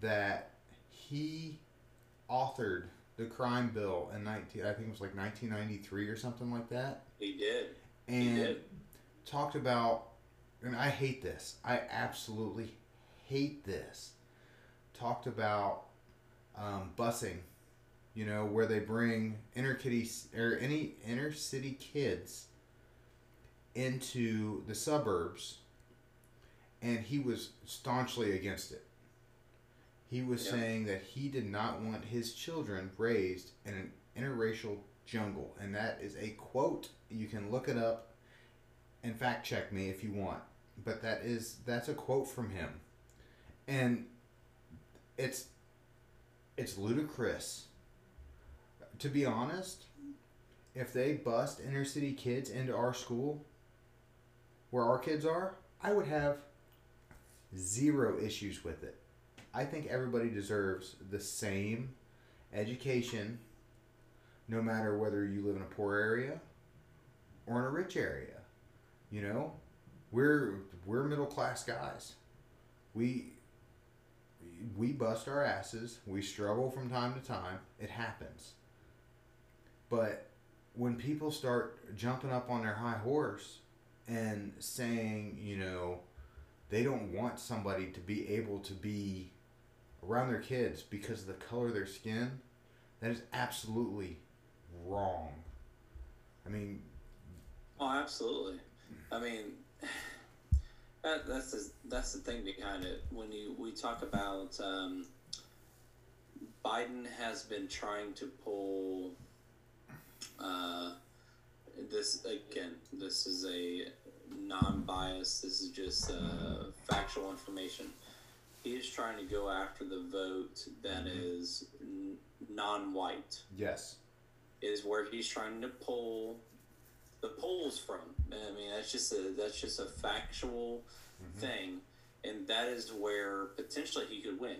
that he authored the crime bill in 19 I think it was like 1993 or something like that He did. He and did. talked about and I hate this. I absolutely hate this. Talked about um, busing, you know, where they bring inner kitty or any inner city kids into the suburbs, and he was staunchly against it. He was Yeah. saying that he did not want his children raised in an interracial jungle, and that is a quote. You can look it up and fact check me if you want, but that is that's a quote from him, and it's it's ludicrous. To be honest, if they bust inner city kids into our school, where our kids are, I would have zero issues with it. I think everybody deserves the same education, no matter whether you live in a poor area or in a rich area. You know, we're we're middle class guys. We we bust our asses. We struggle from time to time. It happens. But when people start jumping up on their high horse and saying, you know, they don't want somebody to be able to be around their kids because of the color of their skin, that is absolutely wrong. I mean, Oh, absolutely. I mean, that, that's the, that's the thing behind it. When you we talk about um, Biden has been trying to pull uh, this again. This is a non-biased. This is just uh, factual information. He is trying to go after the vote that is n- non-white yes. is where he's trying to pull the polls from. I mean, that's just a that's just a factual thing, and that is where potentially he could win.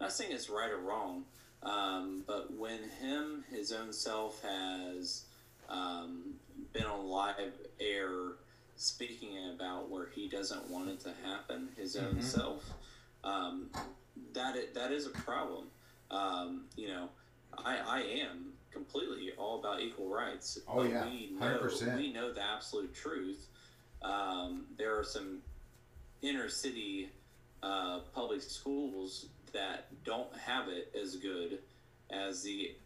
Not saying it's right or wrong, um, but when him his own self has um, been on live air speaking about where he doesn't want it to happen, his own Mhm. self, um, that it, that is a problem. Um, you know, I, I am completely all about equal rights. Oh, but yeah, we know 100%. we know the absolute truth. Um, there are some inner city uh, public schools that don't have it as good as the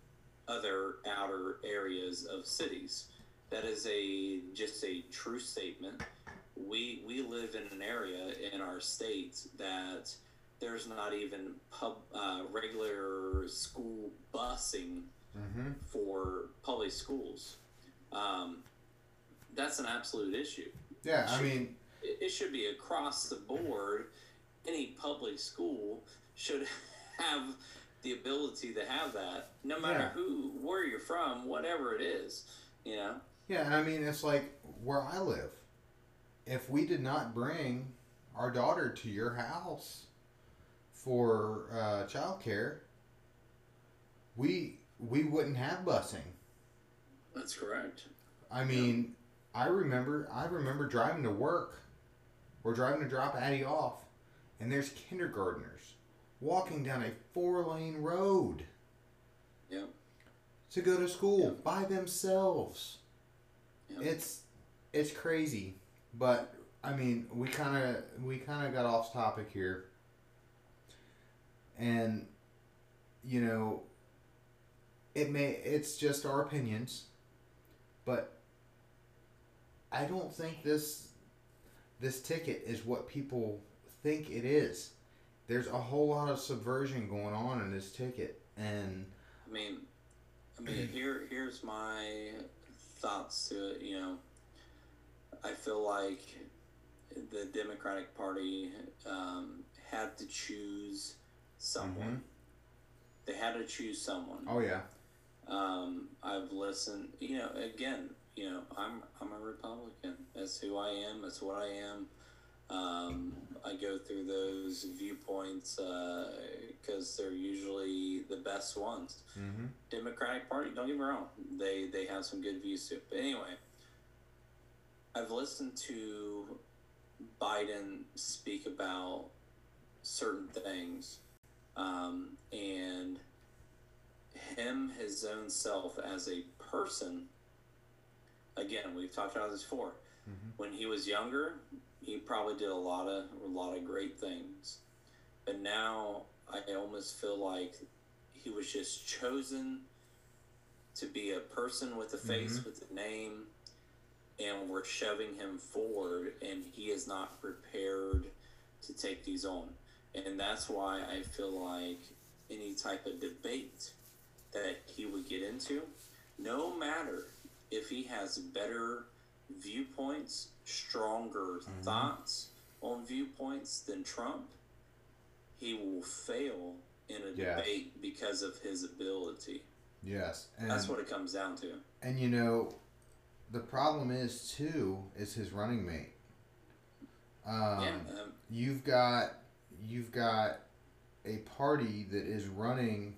other outer areas of cities. That is a just a true statement. We we live in an area in our state that there's not even pub uh, regular school busing Mm-hmm. for public schools. Um, that's an absolute issue. Yeah, I mean, It, it should be across the board. Any public school should have the ability to have that, no matter Yeah. who, where you're from, whatever it is. You know, yeah, and I mean, it's like where I live. If we did not bring our daughter to your house for uh, childcare, we we wouldn't have busing. that's correct. I mean, I remember I remember driving to work or driving to drop Addie off, and there's kindergartners walking down a four lane road Yep. to go to school Yeah. by themselves. Yep. It's it's crazy, but I mean, we kind of we kind of got off topic here, and you know, it may it's just our opinions, but I don't think this this ticket is what people think it is. There's a whole lot of subversion going on in this ticket, and I mean, I mean, here here's my thoughts to it. You know, I feel like the Democratic Party um, had to choose someone. They had to choose someone. oh yeah, Um, I've listened. You know, again, you know, I'm I'm a Republican. That's who I am. That's what I am. Um, I go through those viewpoints because they're usually the best ones. mm-hmm. Democratic Party, don't get me wrong, they they have some good views too. But anyway, I've listened to Biden speak about certain things, um, and him, his own self as a person. Again, we've talked about this before. Mhm. When he was younger, he probably did a lot of a lot of great things, but now I almost feel like he was just chosen to be a person with a face Mhm. with a name and we're shoving him forward and he is not prepared to take these on and that's why i feel like any type of debate that he would get into no matter if he has better viewpoints stronger thoughts on viewpoints than trump he will fail in a Yes. debate because of his ability yes, and that's what it comes down to. And you know, the problem is too is his running mate. Um, yeah, um, You've got you've got a party that is running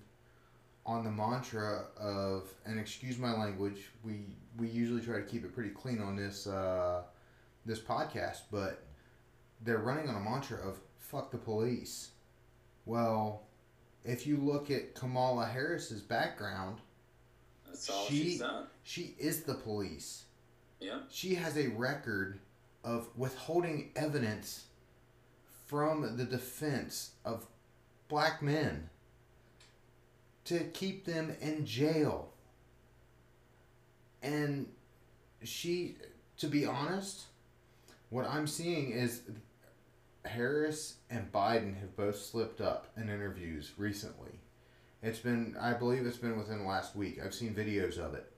on the mantra of and excuse my language. We we usually try to keep it pretty clean on this uh, this podcast, but they're running on a mantra of fuck the police. Well, if you look at Kamala Harris's background, that's all she- she's done. she is the police. Yeah, She has a record of withholding evidence from the defense of black men to keep them in jail. And she, to be honest, what I'm seeing is Harris and Biden have both slipped up in interviews recently. It's been, I believe it's been within the last week. I've seen videos of it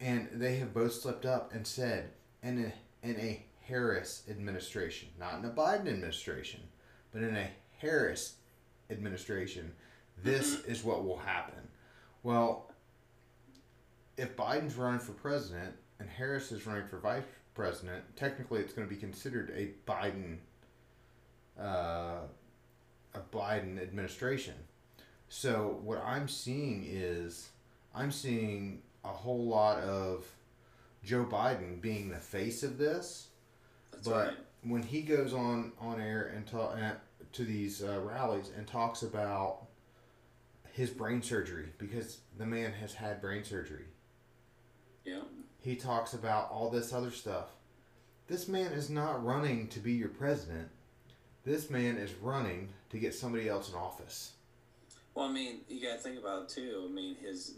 and they have both slipped up and said in a in a Harris administration, not in a Biden administration, but in a Harris administration, this is what will happen. Well, if Biden's running for president and Harris is running for vice president, technically it's going to be considered a Biden uh, a Biden administration. So what I'm seeing is I'm seeing a whole lot of Joe Biden being the face of this, that's but right. when he goes on on air and talk uh, to these uh, rallies and talks about his brain surgery because the man has had brain surgery, Yeah, he talks about all this other stuff. This man is not running to be your president. This man is running to get somebody else in office. well, I mean, you got to think about it too. I mean, his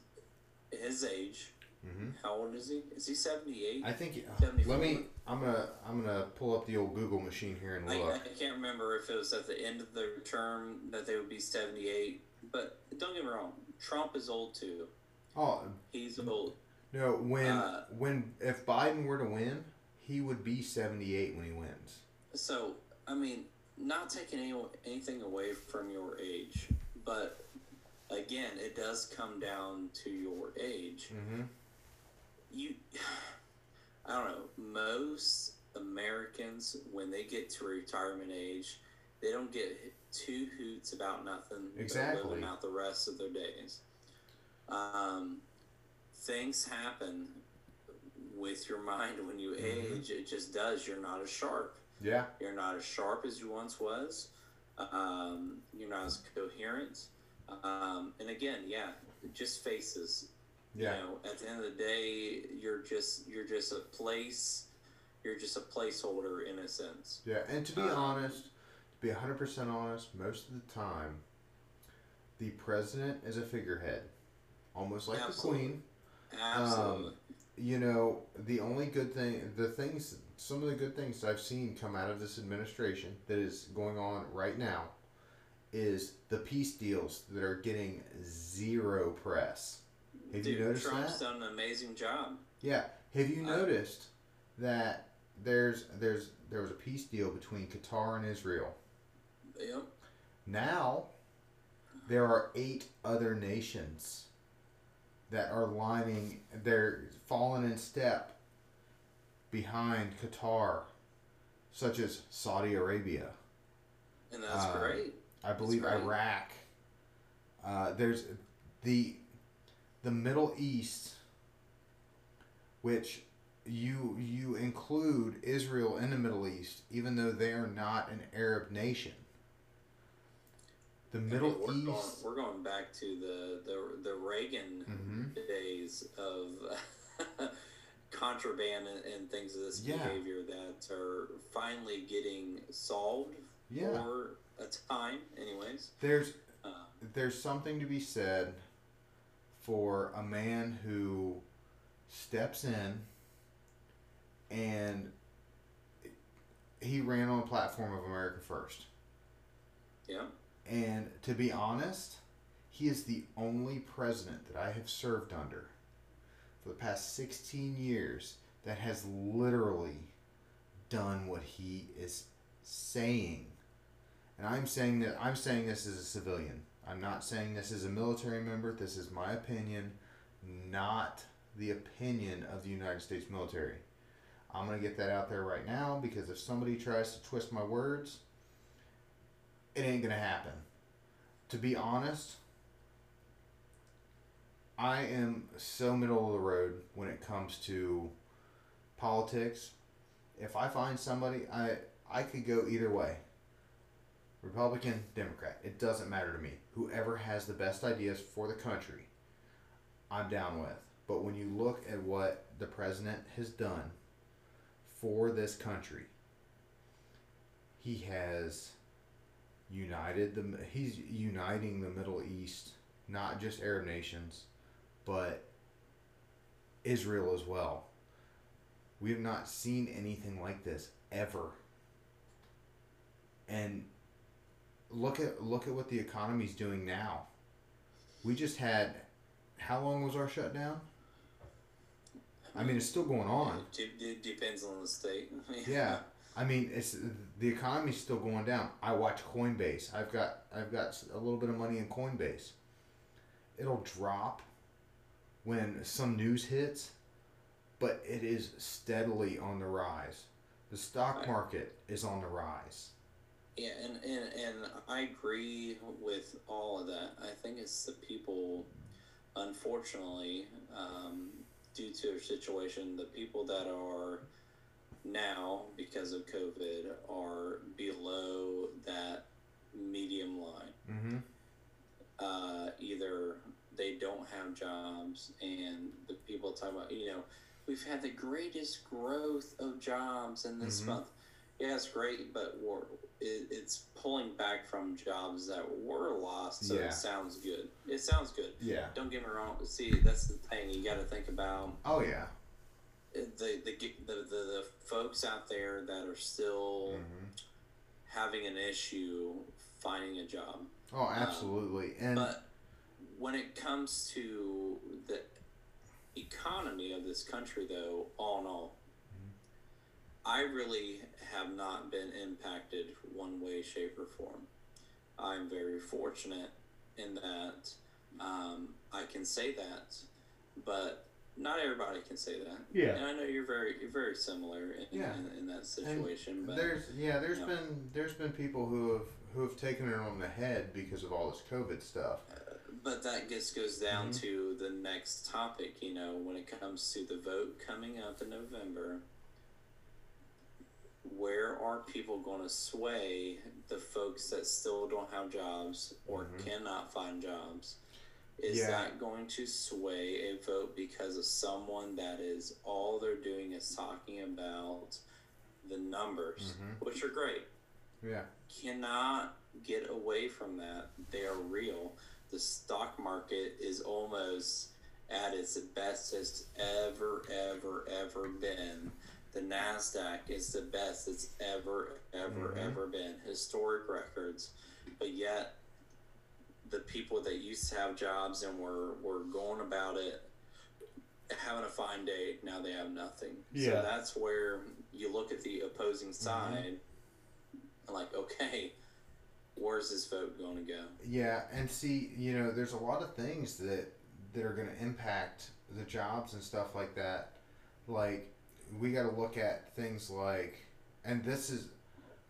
his age, Mm-hmm. How old is he? Is he seventy eight? I think. uh, Let me. I'm gonna. I'm gonna pull up the old Google machine here and I, look. I can't remember if it was at the end of their term that they would be seventy eight. But don't get me wrong, Trump is old too. Oh He's old. No! When Uh, when if Biden were to win, he would be 78 when he wins. So I mean, not taking any, anything away from your age, but again, it does come down to your age. Mm-hmm. you I don't know, most Americans when they get to retirement age, they don't get two hoots about nothing. Exactly. living out the rest of their days. Um, things happen with your mind when you Mhm. age. It just does. You're not as sharp. Yeah. You're not as sharp as you once was. Um, you're not as coherent. Um, and again, yeah, just faces Yeah. you know at the end of the day you're just you're just a place you're just a placeholder in a sense Yeah. And to be Um, honest, to be 100 percent honest, most of the time, the president is a figurehead, almost like Absolutely. the queen. Um, absolutely you know, the only good thing, the things, some of the good things I've seen come out of this administration that is going on right now is the peace deals that are getting zero press. Have Dude, you noticed trump's that? done an amazing job Yeah. Have you I- noticed that there's there's there was a peace deal between Qatar and Israel? yep Now there are eight other nations that are lining they're falling in step behind Qatar, such as Saudi Arabia. and that's Uh, great I believe right. Iraq. Uh, there's the the Middle East, which you you include Israel in the Middle East, even though they are not an Arab nation. The I mean, Middle we're going, East. we're going back to the the, the reagan Mhm. days of contraband and, and things of this Yeah. behavior that are finally getting solved Yeah. for a time anyways There's uh, there's something to be said for a man who steps in and he ran on a platform of America First. yeah And to be honest, he is the only president that I have served under for the past 16 years that has literally done what he is saying. And I'm saying that I'm saying this as a civilian. I'm not saying this as a military member. This is my opinion, not the opinion of the United States military. I'm going to get that out there right now because if somebody tries to twist my words, it ain't gonna happen. To be honest, I am so middle of the road when it comes to politics. If I find somebody, I I could go either way. Republican, Democrat, it doesn't matter to me. Whoever has the best ideas for the country, I'm down with. But when you look at what the president has done for this country, he has united the he's uniting the Middle East, not just Arab nations, but Israel as well. We have not seen anything like this ever. And look at look at what the economy's doing now. We just had how long was our shutdown? I mean, it's still going on. It, it depends on the state. Yeah. I mean, it's the economy's still going down. I watch Coinbase. I've got I've got a little bit of money in Coinbase. It'll drop when some news hits, but it is steadily on the rise. The stock market is on the rise. Yeah, and, and, and I agree with all of that. I think it's the people, unfortunately, um, due to their situation, the people that are now, because of COVID, are below that medium line. Mm-hmm. uh, either they don't have jobs and the people talk about you know we've had the greatest growth of jobs in this Mhm. month Yeah, it's great, but we're, it, it's pulling back from jobs that were lost. So Yeah. it sounds good. It sounds good. Yeah. Don't get me wrong. See, that's the thing. You got to think about Oh yeah. The the, the the the folks out there that are still Mhm. having an issue finding a job. Oh, absolutely. and But when it comes to the economy of this country, though, all in all, I really have not been impacted one way, shape, or form. I'm very fortunate in that um, I can say that, but not everybody can say that. Yeah. And I know you're very you're very similar in, Yeah. in, in that situation. but there's yeah, there's Yeah. been there's been people who have who have taken it on the head because of all this COVID stuff. But that just goes down Mhm. to the next topic, you know, when it comes to the vote coming up in November. Where are people going to sway the folks that still don't have jobs or Mhm. cannot find jobs? Is Yeah. that going to sway a vote because of someone that is all they're doing is talking about the numbers, Mhm. which are great? Yeah. cannot get away from that. They are real. The stock market is almost at its best it's ever, ever, ever been. The NASDAQ is the best it's ever, ever, Mhm. ever been. Historic records. But yet, the people that used to have jobs and were, were going about it having a fine day, now they have nothing. Yeah. So that's where you look at the opposing mm-hmm. side and like, okay, where's this vote going to go? Yeah, and see, you know, there's a lot of things that that are going to impact the jobs and stuff like that. Like we got to look at things like and this is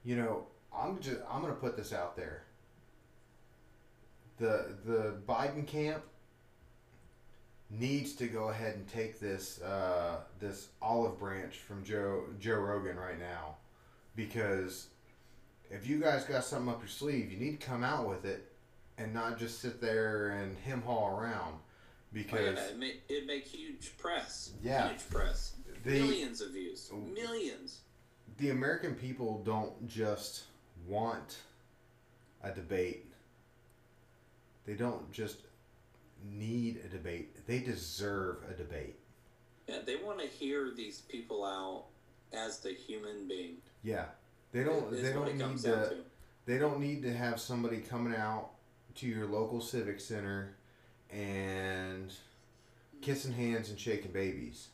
you know, I'm just I'm going to put this out there. The the Biden camp needs to go ahead and take this uh, this olive branch from Joe Joe Rogan right now because if you guys got something up your sleeve, you need to come out with it and not just sit there and hem haul around Oh, because yeah, it make, it make huge press. Yeah. Huge press. the Millions of views. Millions. the American people don't just want a debate. They don't just need a debate. They deserve a debate. Yeah, they want to hear these people out as the human being. Yeah. They don't they don't need down to they don't need to have somebody coming out to your local civic center and kissing hands and shaking babies.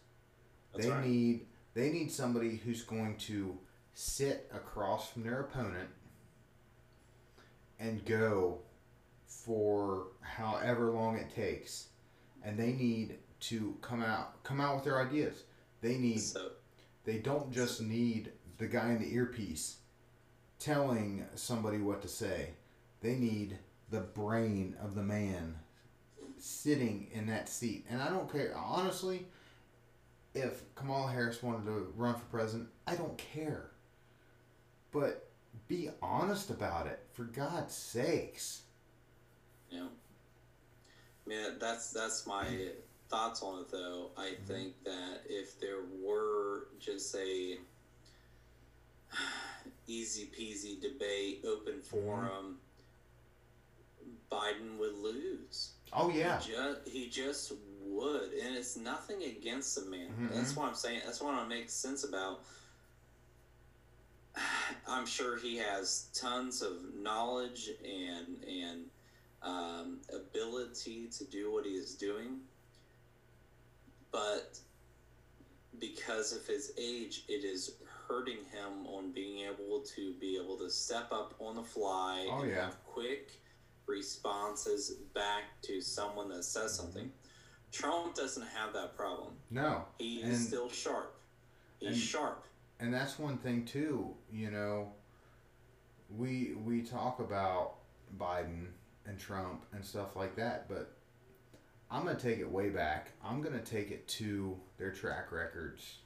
That's they right. need they need somebody who's going to sit across from their opponent and go for however long it takes and they need to come out come out with their ideas they need So, they don't just need the guy in the earpiece telling somebody what to say. They need the brain of the man sitting in that seat. And I don't care, honestly, if Kamala Harris wanted to run for president, I don't care. But be honest about it, for God's sakes. Know, I mean, that's that's my thoughts on it. Though I Mm-hmm. think that if there were just a easy peasy debate, open Mm-hmm. forum, Biden would lose. Oh, yeah. He just, he just would, and it's nothing against the man. Mhm. That's what I'm saying. That's what I make sense about. I'm sure he has tons of knowledge and and um, ability to do what he is doing, but because of his age, it is hurting him on being able to be able to step up on the fly Oh, and yeah. have quick responses back to someone that says Mm-hmm. something. Trump doesn't have that problem. No. He is still sharp. He's and- sharp. and that's one thing too you know we we talk about biden and trump and stuff like that but i'm gonna take it way back i'm gonna take it to their track records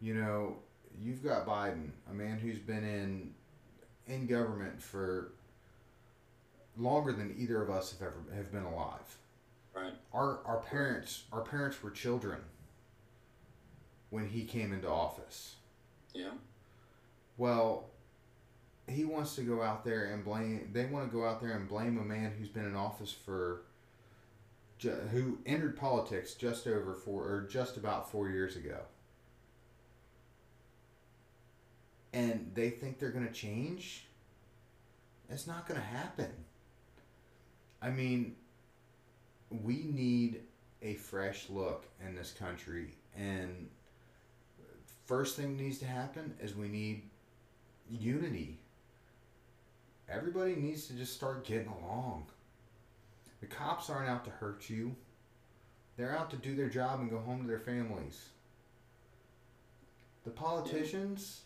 you know you've got biden a man who's been in in government for longer than either of us have ever have been alive Right. our our parents our parents were children when he came into office Yeah. Well, wants to go out there and blame. They want to go out there and blame a man who's been in office for, who entered politics just over four or just about four years ago. And they think they're going to change. It's not going to happen. I mean, we need a fresh look in this country, and first thing needs to happen is we need unity. Everybody needs to just start getting along. The cops aren't out to hurt you. They're out to do their job and go home to their families. The politicians,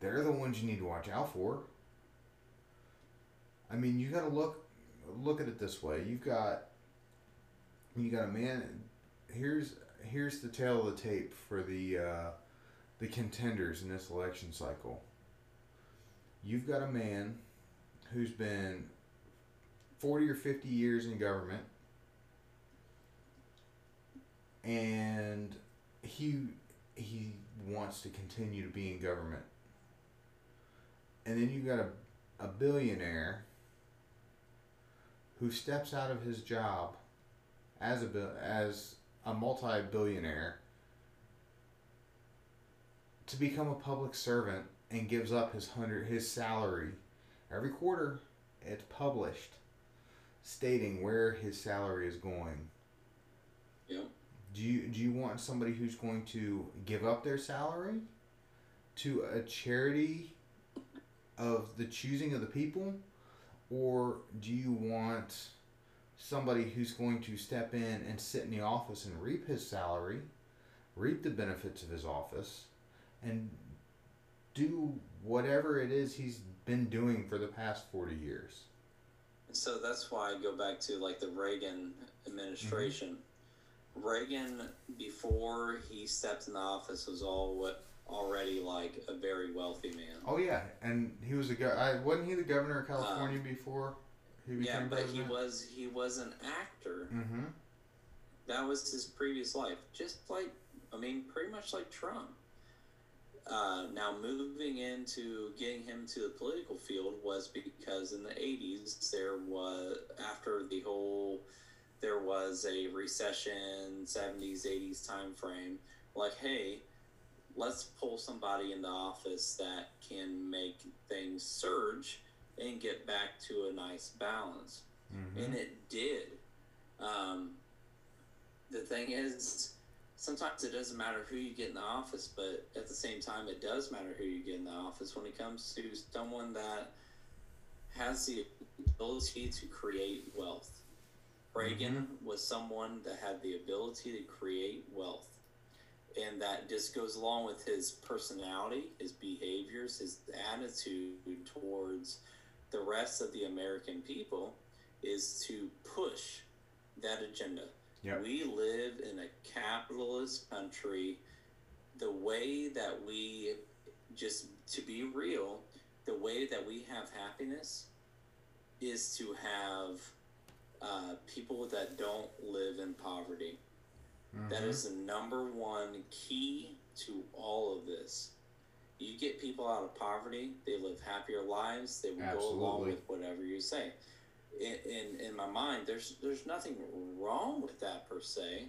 they're the ones you need to watch out for. I mean, you got to look look at it this way. You've got you got a man here's here's the tail of the tape for the uh, the contenders in this election cycle. You've got a man who's been 40 or 50 years in government and he he wants to continue to be in government. And then you've got a, a billionaire who steps out of his job as a as a multi-billionaire to become a public servant and gives up his hundred his salary every quarter. It's published stating where his salary is going. Yep. do you do you want somebody who's going to give up their salary to a charity of the choosing of the people? Or do you want somebody who's going to step in and sit in the office and reap his salary reap the benefits of his office and do whatever it is he's been doing for the past 40 years So that's why I go back to like the Reagan administration. Reagan, before he stepped in the office, was all what already like a very wealthy man. oh yeah and he was a go- wasn't he the governor of california before he became Yeah, but he was he was an actor. mm-hmm That was his previous life. Just like I mean, pretty much like Trump. Uh, now moving into getting him to the political field was because in the 80s there was after the whole there was a recession 70s 80s time frame like hey let's pull somebody in the office that can make things surge and get back to a nice balance mm-hmm and it did. Um, the thing is, sometimes it doesn't matter who you get in the office, but at the same time, it does matter who you get in the office when it comes to someone that has the ability to create wealth. Reagan mm-hmm. was someone that had the ability to create wealth. And that just goes along with his personality, his behaviors, his attitude towards the rest of the American people is to push that agenda. Yep. We live in a capitalist country. The way that we, just to be real, the way that we have happiness is to have uh, people that don't live in poverty. That Mhm. is the number one key to all of this. You get people out of poverty, they live happier lives, they will go along with whatever you say. In, in, in my mind, there's there's nothing wrong with that per se,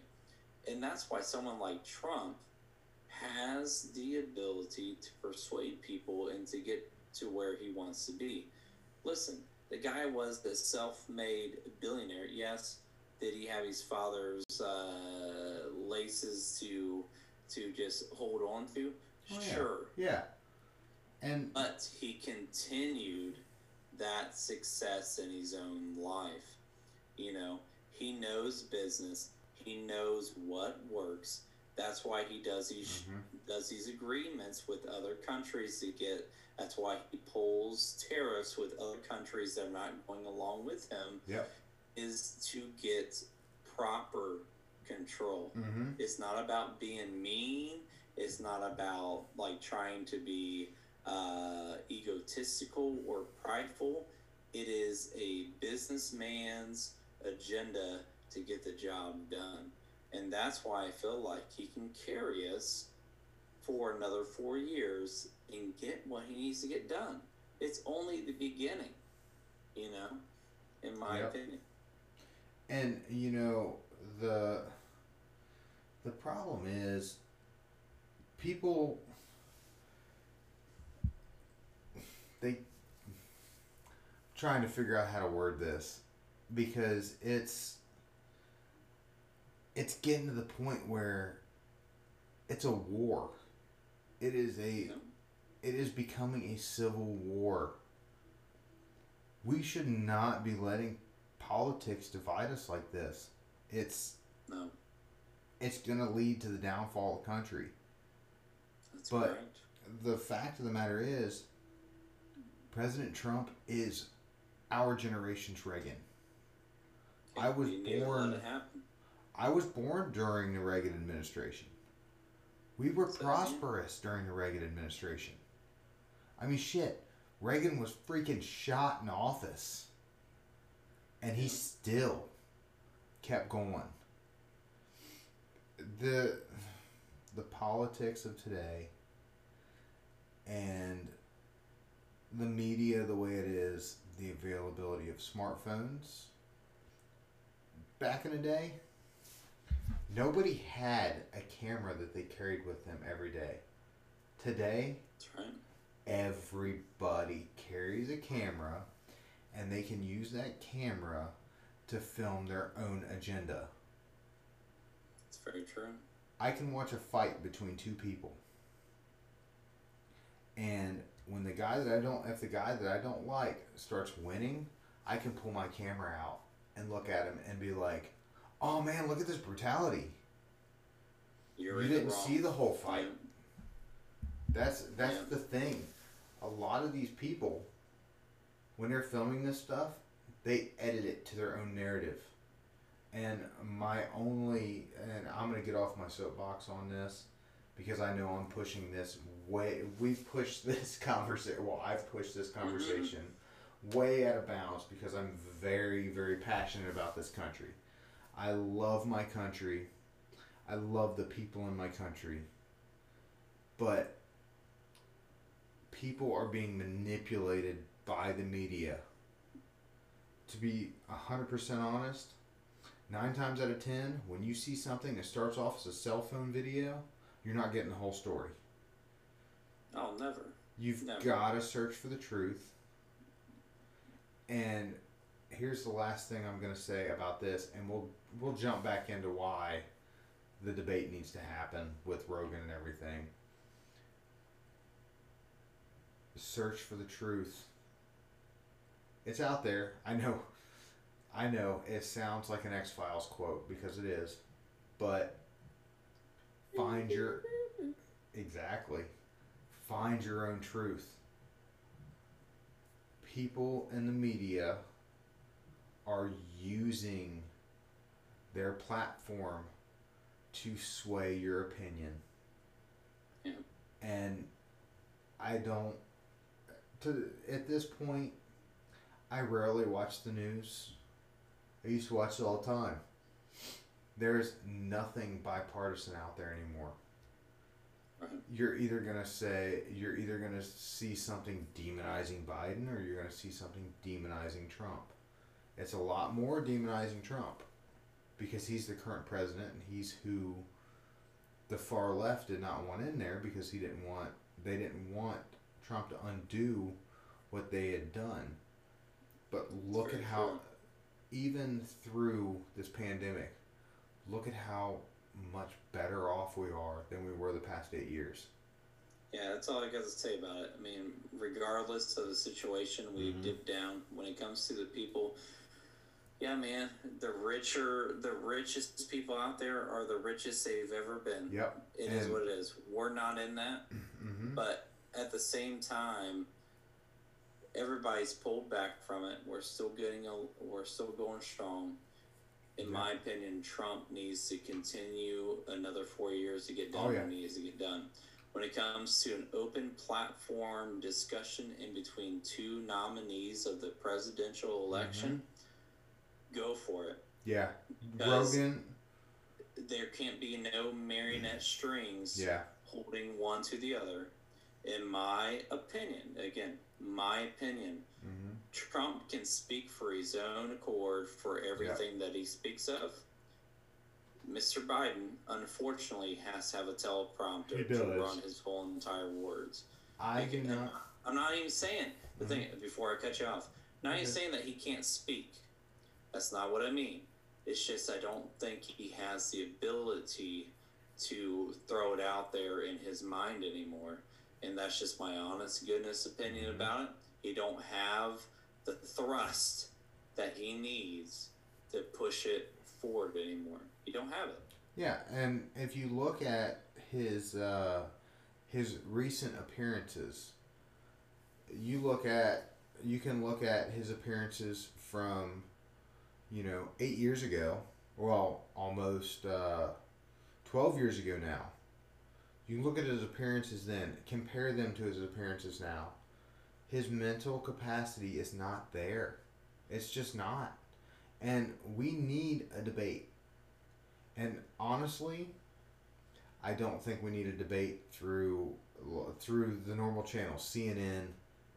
and that's why someone like Trump has the ability to persuade people and to get to where he wants to be. Listen, the guy was the self-made billionaire. Yes, did he have his father's uh, laces to to just hold on to? Oh, yeah. sure, yeah and but he continued that success in his own life. You know, he knows business. He knows what works. That's why he does these Mhm. does these agreements with other countries to get. That's why he pulls tariffs with other countries that are not going along with him. Yep. Is to get proper control. mm-hmm It's not about being mean. It's not about like trying to be uh, egotistical or prideful. It is a businessman's agenda to get the job done. And that's why I feel like he can carry us for another four years and get what he needs to get done. It's only the beginning, you know, in my Yep. opinion. And you know the the problem is people they trying to figure out how to word this because it's it's getting to the point where it's a war. It is a it is becoming a civil war. We should not be letting politics divide us like this. It's No, it's gonna lead to the downfall of the country. that's But- correct. The fact of the matter is, President Trump is our generation's Reagan. I was We need to let born- I was born during the Reagan administration. We were So, prosperous during the Reagan administration. I mean, shit. Reagan was freaking shot in office. And he still kept going. The the politics of today and the media the way it is, the availability of smartphones. Back in the day, nobody had a camera that they carried with them every day. Today, That's right. everybody carries a camera and they can use that camera to film their own agenda. It's very true. I can watch a fight between two people. And when the guy that I don't if the guy that I don't like starts winning, I can pull my camera out and look at him and be like, "Oh man, look at this brutality. You're you didn't wrong. see the whole fight." That's that's Yeah. the thing. A lot of these people, when they're filming this stuff, they edit it to their own narrative. And my only, and I'm gonna get off my soapbox on this, because I know I'm pushing this way. We've pushed this conversation. Well, I've pushed this mm-hmm. conversation way out of bounds because I'm very, very passionate about this country. I love my country. I love the people in my country. But people are being manipulated by the media. To be 100% honest, nine times out of ten, when you see something that starts off as a cell phone video, you're not getting the whole story. Oh, never. You've Never. got to search for the truth. And here's the last thing I'm going to say about this, and we'll we'll jump back into why the debate needs to happen with Rogan and everything. Search for the truth. It's out there. I know. I know it sounds like an X Files quote because it is, but find your exactly find your own truth. People in the media are using their platform to sway your opinion. Yeah. And I don't to at this point I rarely watch the news. I used to watch it all the time. There's nothing bipartisan out there anymore. You're either gonna say you're either gonna see something demonizing Biden or you're gonna see something demonizing Trump. It's a lot more demonizing Trump because he's the current president and he's who the far left did not want in there because he didn't want they didn't want Trump to undo what they had done. But look at how even through this pandemic, look at how much better off we are than we were the past eight years. Yeah, that's all I got to say about it. I mean, regardless of the situation, we Mhm. dip down when it comes to the people. Yeah, man, the richer, the richest people out there are the richest they've ever been. Yep. It is And- what it is. We're not in that, Mm-hmm. but at the same time, everybody's pulled back from it. We're still getting a, we're still going strong. In my opinion, Trump needs to continue another four years to get done Oh, yeah. what needs to get done. When it comes to an open platform discussion in between two nominees of the presidential election, Mm-hmm. go for it. Yeah. Because- Rogan. There can't be no marionette strings Yeah. holding one to the other. In my opinion, again, my opinion, Mm-hmm. Trump can speak for his own accord for everything that he speaks of. Mr. Biden, unfortunately, has to have a teleprompter to run his whole entire words. I do Like, not. I'm not even saying the thing before I cut you off. Not even saying that he can't speak. That's not what I mean. It's just I don't think he has the ability to throw it out there in his mind anymore. And that's just my honest goodness opinion Mhm. about it. He don't have the thrust that he needs to push it forward anymore. He don't have it. Yeah, and if you look at his uh, his recent appearances, you look at you can look at his appearances from, you know, eight years ago. Well, almost uh, twelve years ago now. You look at his appearances then, compare them to his appearances now. His mental capacity is not there. It's just not. And we need a debate. And honestly, I don't think we need a debate through through the normal channels, CNN,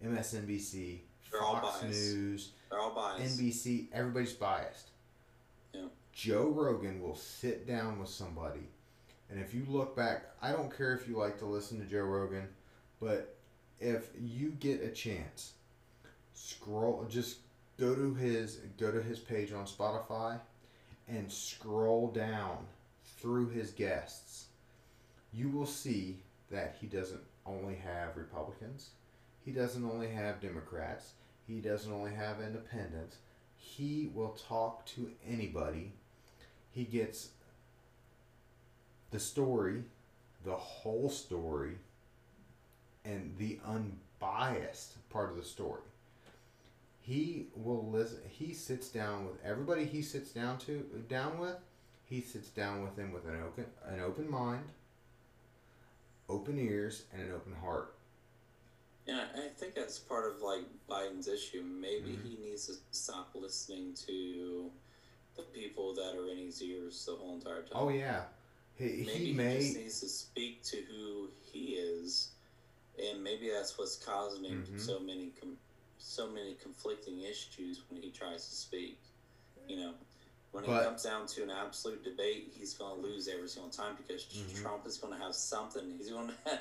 MSNBC, They're Fox. News, They're all. NBC. Everybody's biased. Yeah. Joe Rogan will sit down with somebody, and if you look back, I don't care if you like to listen to Joe Rogan, but if you get a chance, scroll just go to his go to his page on Spotify and scroll down through his guests. You will see that he doesn't only have Republicans. He doesn't only have Democrats. He doesn't only have independents. He will talk to anybody. He gets the story, the whole story, and the unbiased part of the story. He will listen. He sits down with everybody. He sits down to down with. He sits down with them with an open an open mind, open ears, and an open heart. Yeah, I think that's part of like Biden's issue. Maybe Mhm. he needs to stop listening to the people that are in his ears the whole entire time. Oh yeah, he, maybe he he, may. just needs to speak to who he is, and maybe that's what's causing him Mhm. so many com- so many conflicting issues when he tries to speak. You know, when But- it comes down to an absolute debate, he's going to lose every single time because Mhm. Trump is going to have something. He's going to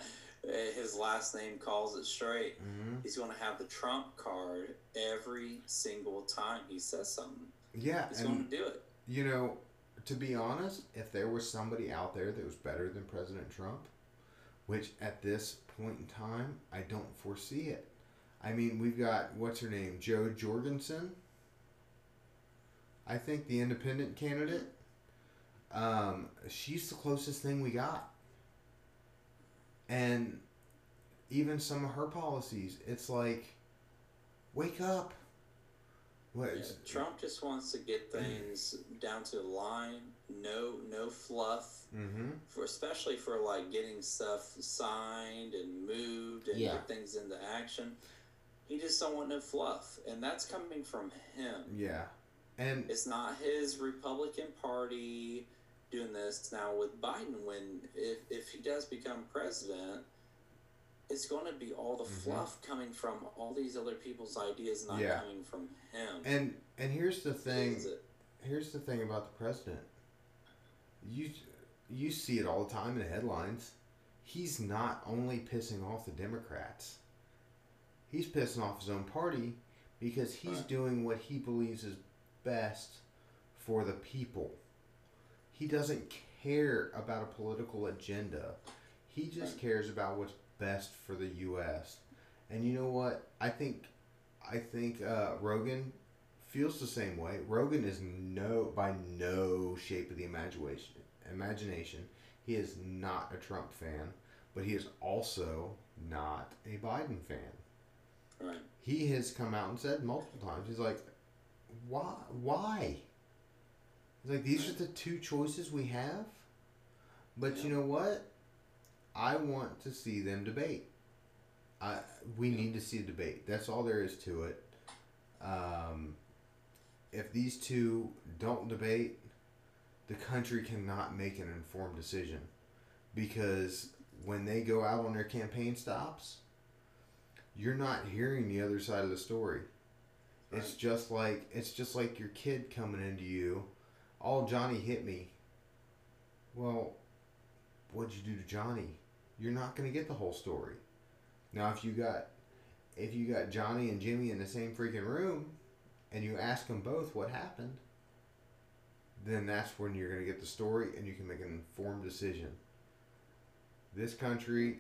his last name calls it straight. Mhm. He's going to have the Trump card every single time he says something. Yeah, He's going to do it. You know, to be honest, if there was somebody out there that was better than President Trump, which at this point in time, I don't foresee it. I mean, we've got, what's her name? Jo Jorgensen. I think the independent candidate. Um, she's the closest thing we got. And even some of her policies, it's like, wake up. What? Yeah, Trump just wants to get things down to the line. No, no fluff. Mm-hmm. For especially for like getting stuff signed and moved and Yeah. get things into action. He just don't want no fluff, and that's coming from him. Yeah. And It's not his Republican Party doing this now with Biden. When if if he does become president, it's going to be all the Mhm. fluff coming from all these other people's ideas, not Yeah. coming from him. and and here's the thing. Here's the thing about the president. You you see it all the time in the headlines. He's not only pissing off the Democrats. He's pissing off his own party because he's Right. doing what he believes is best for the people. He doesn't care about a political agenda. He just Right. cares about what's best for the U.S. And you know what? I think, I think uh, Rogan feels the same way. Rogan is no by no shape of the imagination. Imagination. He is not a Trump fan, but he is also not a Biden fan. Right. He has come out and said multiple times. He's like, why? Why? He's like, these are the two choices we have. But you know what? I want to see them debate. I we need to see a debate. That's all there is to it. Um, if these two don't debate, the country cannot make an informed decision because when they go out on their campaign stops, you're not hearing the other side of the story. It's just like it's just like your kid coming into you, "Oh, Johnny hit me." Well, what'd you do to Johnny? You're not going to get the whole story. Now, if you got if you got Johnny and Jimmy in the same freaking room, and you ask them both what happened, then that's when you're going to get the story and you can make an informed decision. This country,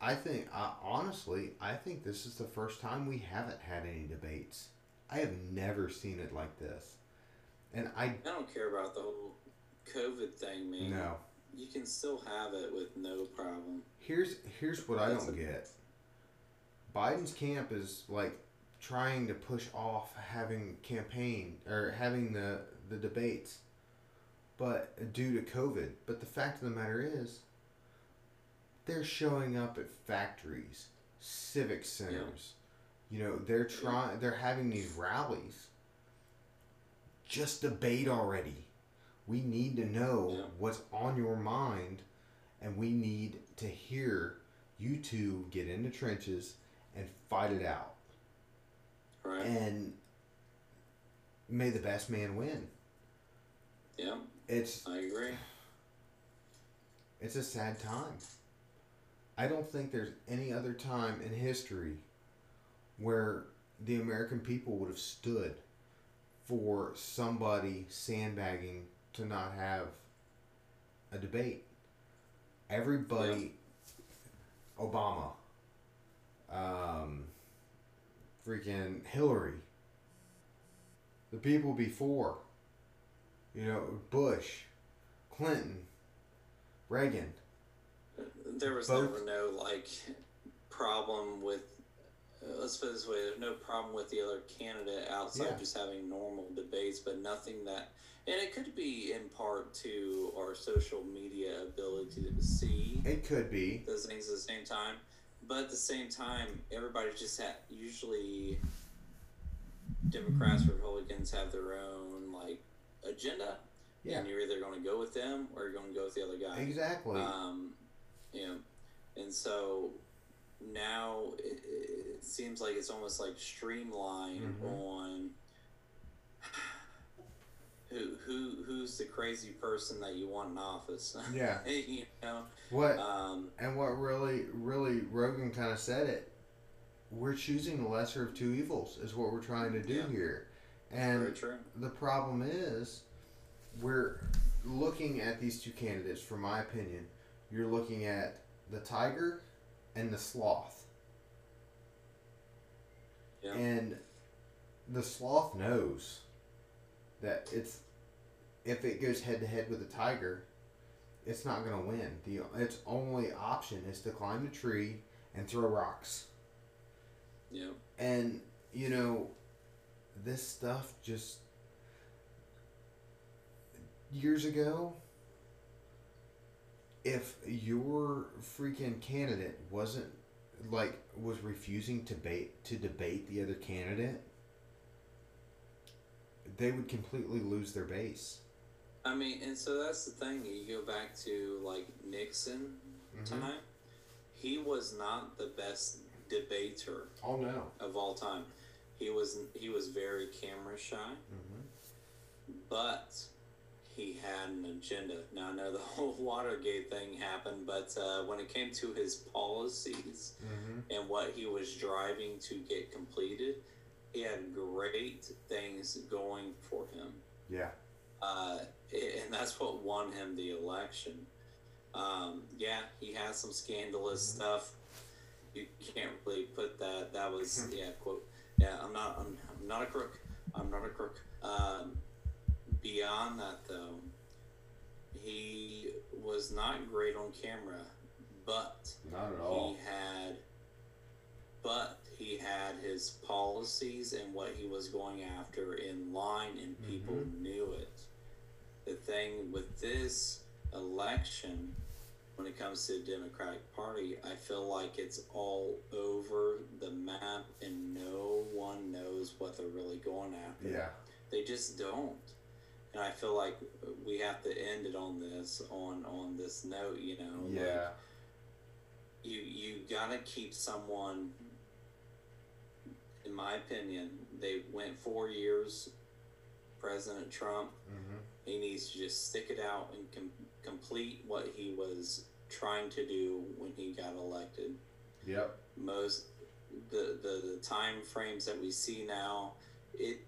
I think, honestly, I think this is the first time we haven't had any debates. I have never seen it like this. And I, I don't care about the whole COVID thing, man. no. You can still have it with no problem. Here's here's what I don't a- get. Biden's camp is like trying to push off having campaign or having the the debates, but due to COVID. But the fact of the matter is, they're showing up at factories, civic centers. You know, they're trying. They're having these rallies. Just debate already. We need to know Yeah. what's on your mind, and we need to hear you two get in the trenches and fight it out. Right? And may the best man win. yeah, It's I agree. it's a sad time. I don't think there's any other time in history where the American people would have stood for somebody sandbagging to not have a debate. Everybody, Obama, um, freaking Hillary, the people before, you know, Bush, Clinton, Reagan. There was Both- never no like problem with. Uh, let's put it this way: there's no problem with the other candidate outside Yeah. just having normal debates, but nothing that. And it could be in part to our social media ability to see It could be. those things at the same time. But at the same time, everybody just ha usually Democrats, Republicans have their own like agenda, Yeah, and you're either going to go with them or you're going to go with the other guy. exactly. Um, you know, and so now it, it seems like it's almost like streamlined Mhm. on who who who's the crazy person that you want in office. Yeah. you know, What um, and what really, really Rogan kind of said it. We're choosing the lesser of two evils is what we're trying to do Yeah. here, and the problem is, we're looking at these two candidates. From my opinion, you're looking at the tiger and the sloth, Yeah. and the sloth knows that it's if it goes head to head with a tiger, it's not going to win. The its only option is to climb the tree and throw rocks. Yeah. And you know, this stuff just years ago if your freaking candidate wasn't like was refusing to debate to debate the other candidate they would completely lose their base I mean, and so that's the thing. You go back to like Nixon Mhm. time. He was not the best debater oh no of all time. He was he was very camera shy, mm-hmm. but he had an agenda. Now I know the whole Watergate thing happened, but uh, when it came to his policies Mm-hmm. and what he was driving to get completed, he had great things going for him. yeah uh, and that's what won him the election. Um, yeah, he has some scandalous Mhm. stuff. You can't really put that. That was Mhm. yeah quote. Yeah, I'm not. I'm, I'm not a crook. I'm not a crook. Um, beyond that, though, he was not great on camera, but not at all. he had but he had his policies and what he was going after in line and mm-hmm. people knew it the thing with this election when it comes to the democratic party i feel like it's all over the map and no one knows what they're really going after yeah they just don't and I feel like we have to end it on this on on this note. You know, like, Yeah. you you gotta keep someone. In my opinion, they went four years. President Trump, Mm-hmm. he needs to just stick it out and com- complete what he was trying to do when he got elected. Yep. Most the, the the time frames that we see now, it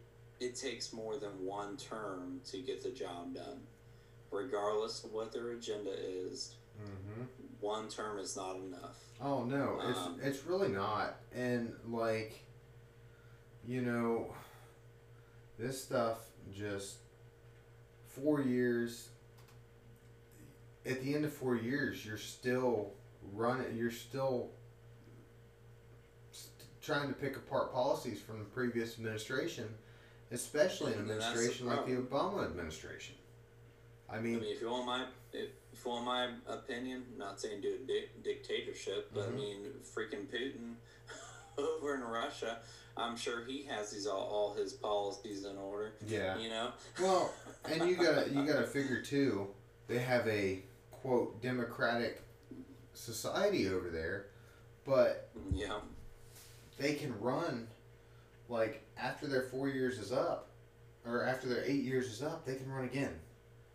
it takes more than one term to get the job done, regardless of what their agenda is. Mm-hmm. One term is not enough. Oh no, it's Um, it's really not. And like, you know, this stuff just four years. At the end of four years, you're still running. You're still st- trying to pick apart policies from the previous administration, especially an the administration like the Obama administration. I I mean, mean, if you want my if, if you want my opinion, not saying do a di- dictatorship, but Mhm. I mean, freaking Putin over in Russia, I'm sure he has these all, all his policies in order. yeah. You know. Well, and you gotta you gotta figure too. They have a quote democratic society over there, but Yeah. they can run like after their four years is up, or after their eight years is up, they can run again,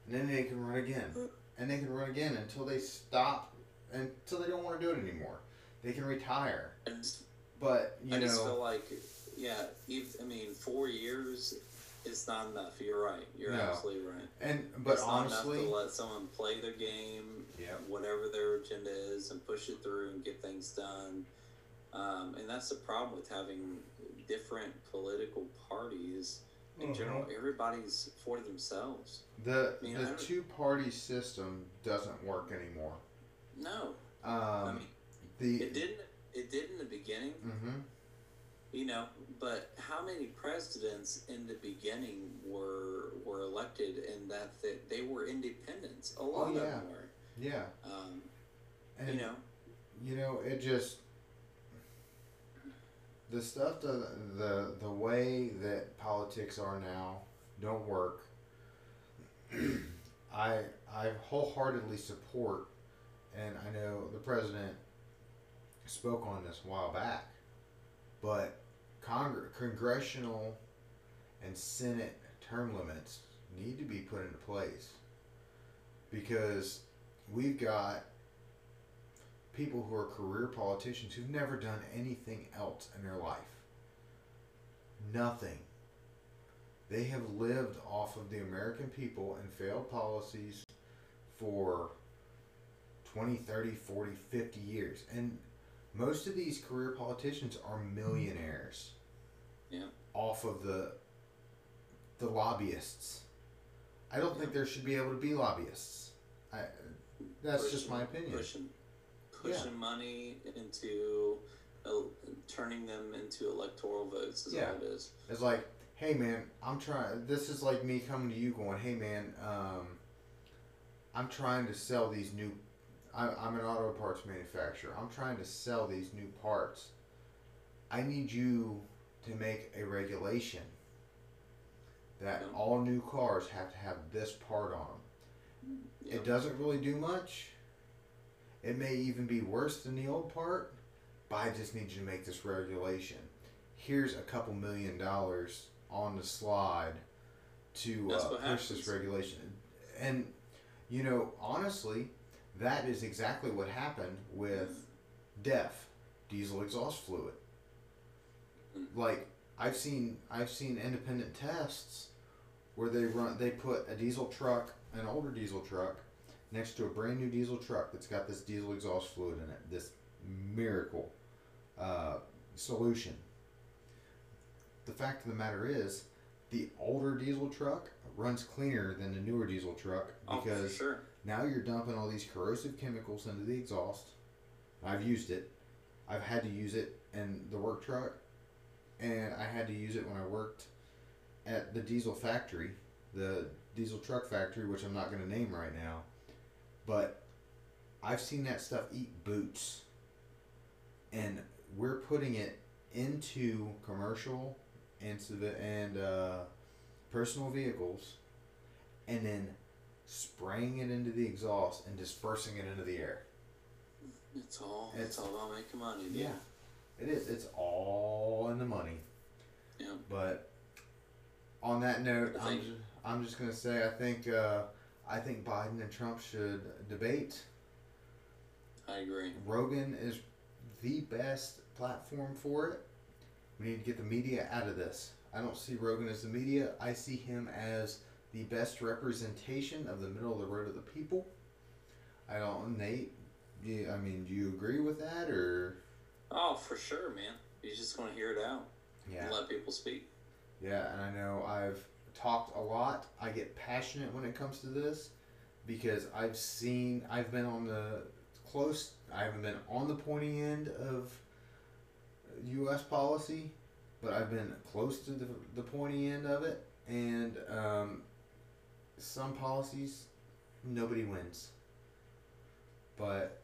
and then they can run again, mm. and they can run again until they stop, until they don't want to do it anymore. They can retire, I just, but you I just feel like, yeah. If, I mean, four years is not enough. You're right. You're No. absolutely right. and but it's honestly, to let someone play their game, Yep. whatever their agenda is, and push it through and get things done. Um, and that's the problem with having different political parties. In general, everybody's for themselves. the I mean, the two party system doesn't work anymore. No, Um, I mean the it didn't. It did in the beginning, hmm you know. But how many presidents in the beginning were were elected and that they, they were independents? A lot Oh, of yeah. them were. yeah, Um, and you know, you know it just the stuff the the the way that politics are now don't work. I I wholeheartedly support, and I know the president spoke on this a while back, but Congre- congressional and Senate term limits need to be put into place because we've got people who are career politicians who've never done anything else in their life. Nothing. They have lived off of the American people and failed policies for 20, 30, 40, 50 years. And most of these career politicians are millionaires. Yeah. Off of the the lobbyists. I don't think there should be able to be lobbyists. I that's just my opinion. Pushing, pushing money into uh, turning them into electoral votes is Yeah. all it is. It's like, hey man, I'm trying. This is like me coming to you going, hey man, um, I'm trying to sell these new. I, I'm an auto parts manufacturer. I'm trying to sell these new parts. I need you to make a regulation that all new cars have to have this part on them. Yeah. It doesn't really do much. It may even be worse than the old part, but I just need you to make this regulation. Here's a couple million dollars on the slide to uh, push this regulation. And, you know, honestly, that is exactly what happened with DEF, diesel exhaust fluid. Like I've seen, I've seen independent tests where they run, they put a diesel truck, an older diesel truck, next to a brand new diesel truck that's got this diesel exhaust fluid in it. This miracle uh, solution. The fact of the matter is, the older diesel truck runs cleaner than the newer diesel truck Oh, because sure. Now you're dumping all these corrosive chemicals into the exhaust. I've used it. I've had to use it in the work truck, and I had to use it when I worked at the diesel factory, the diesel truck factory, which I'm not going to name right now. But I've seen that stuff eat boots, and we're putting it into commercial and and uh, personal vehicles, and then spraying it into the exhaust and dispersing it into the air. It's all It's- it's, all about making money. Dude. Yeah, it is. It's all in the money. Yeah. But on that note, I'm just, I'm just gonna say I think uh, I think Biden and Trump should debate. I agree. Rogan is the best platform for it. We need to get the media out of this. I don't see Rogan as the media. I see him as the best representation of the middle of the road of the people. I don't, Nate. You, I mean, do you agree with that or? Oh, for sure, man. You just want to hear it out. Yeah. And let people speak. Yeah, and I know I've talked a lot. I get passionate when it comes to this because I've seen, I've been on the close, I haven't been on the pointy end of U.S. policy, but I've been close to the, the pointy end of it. And um, some policies, nobody wins. But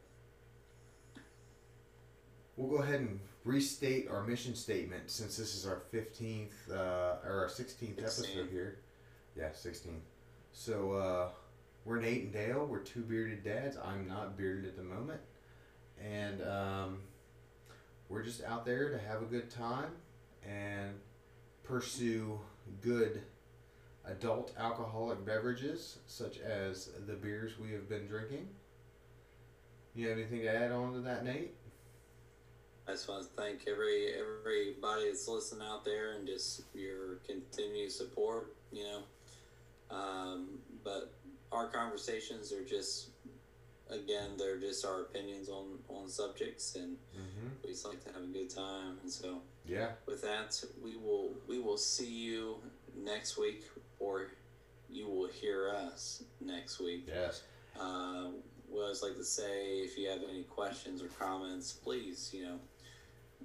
we'll go ahead and restate our mission statement since this is our 15th uh, or our 16th episode here. Yeah, 16. So uh, we're Nate and Dale. We're two bearded dads. I'm not bearded at the moment. And um, we're just out there to have a good time and pursue good adult alcoholic beverages such as the beers we have been drinking. You have anything to add on to that, Nate? I just want to thank every everybody that's listening out there and just your continued support. You know, um, but our conversations are just again they're just our opinions on on subjects and Mm-hmm. we just like to have a good time and so Yeah. with that we will we will see you next week or you will hear us next week Yes. uh, we always like to say if you have any questions or comments, please, you know,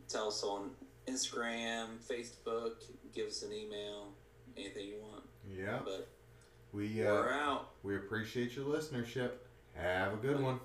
tell us on Instagram, Facebook, give us an email, anything you want. Yeah. But We we're uh, out. we appreciate your listenership. Have a good one.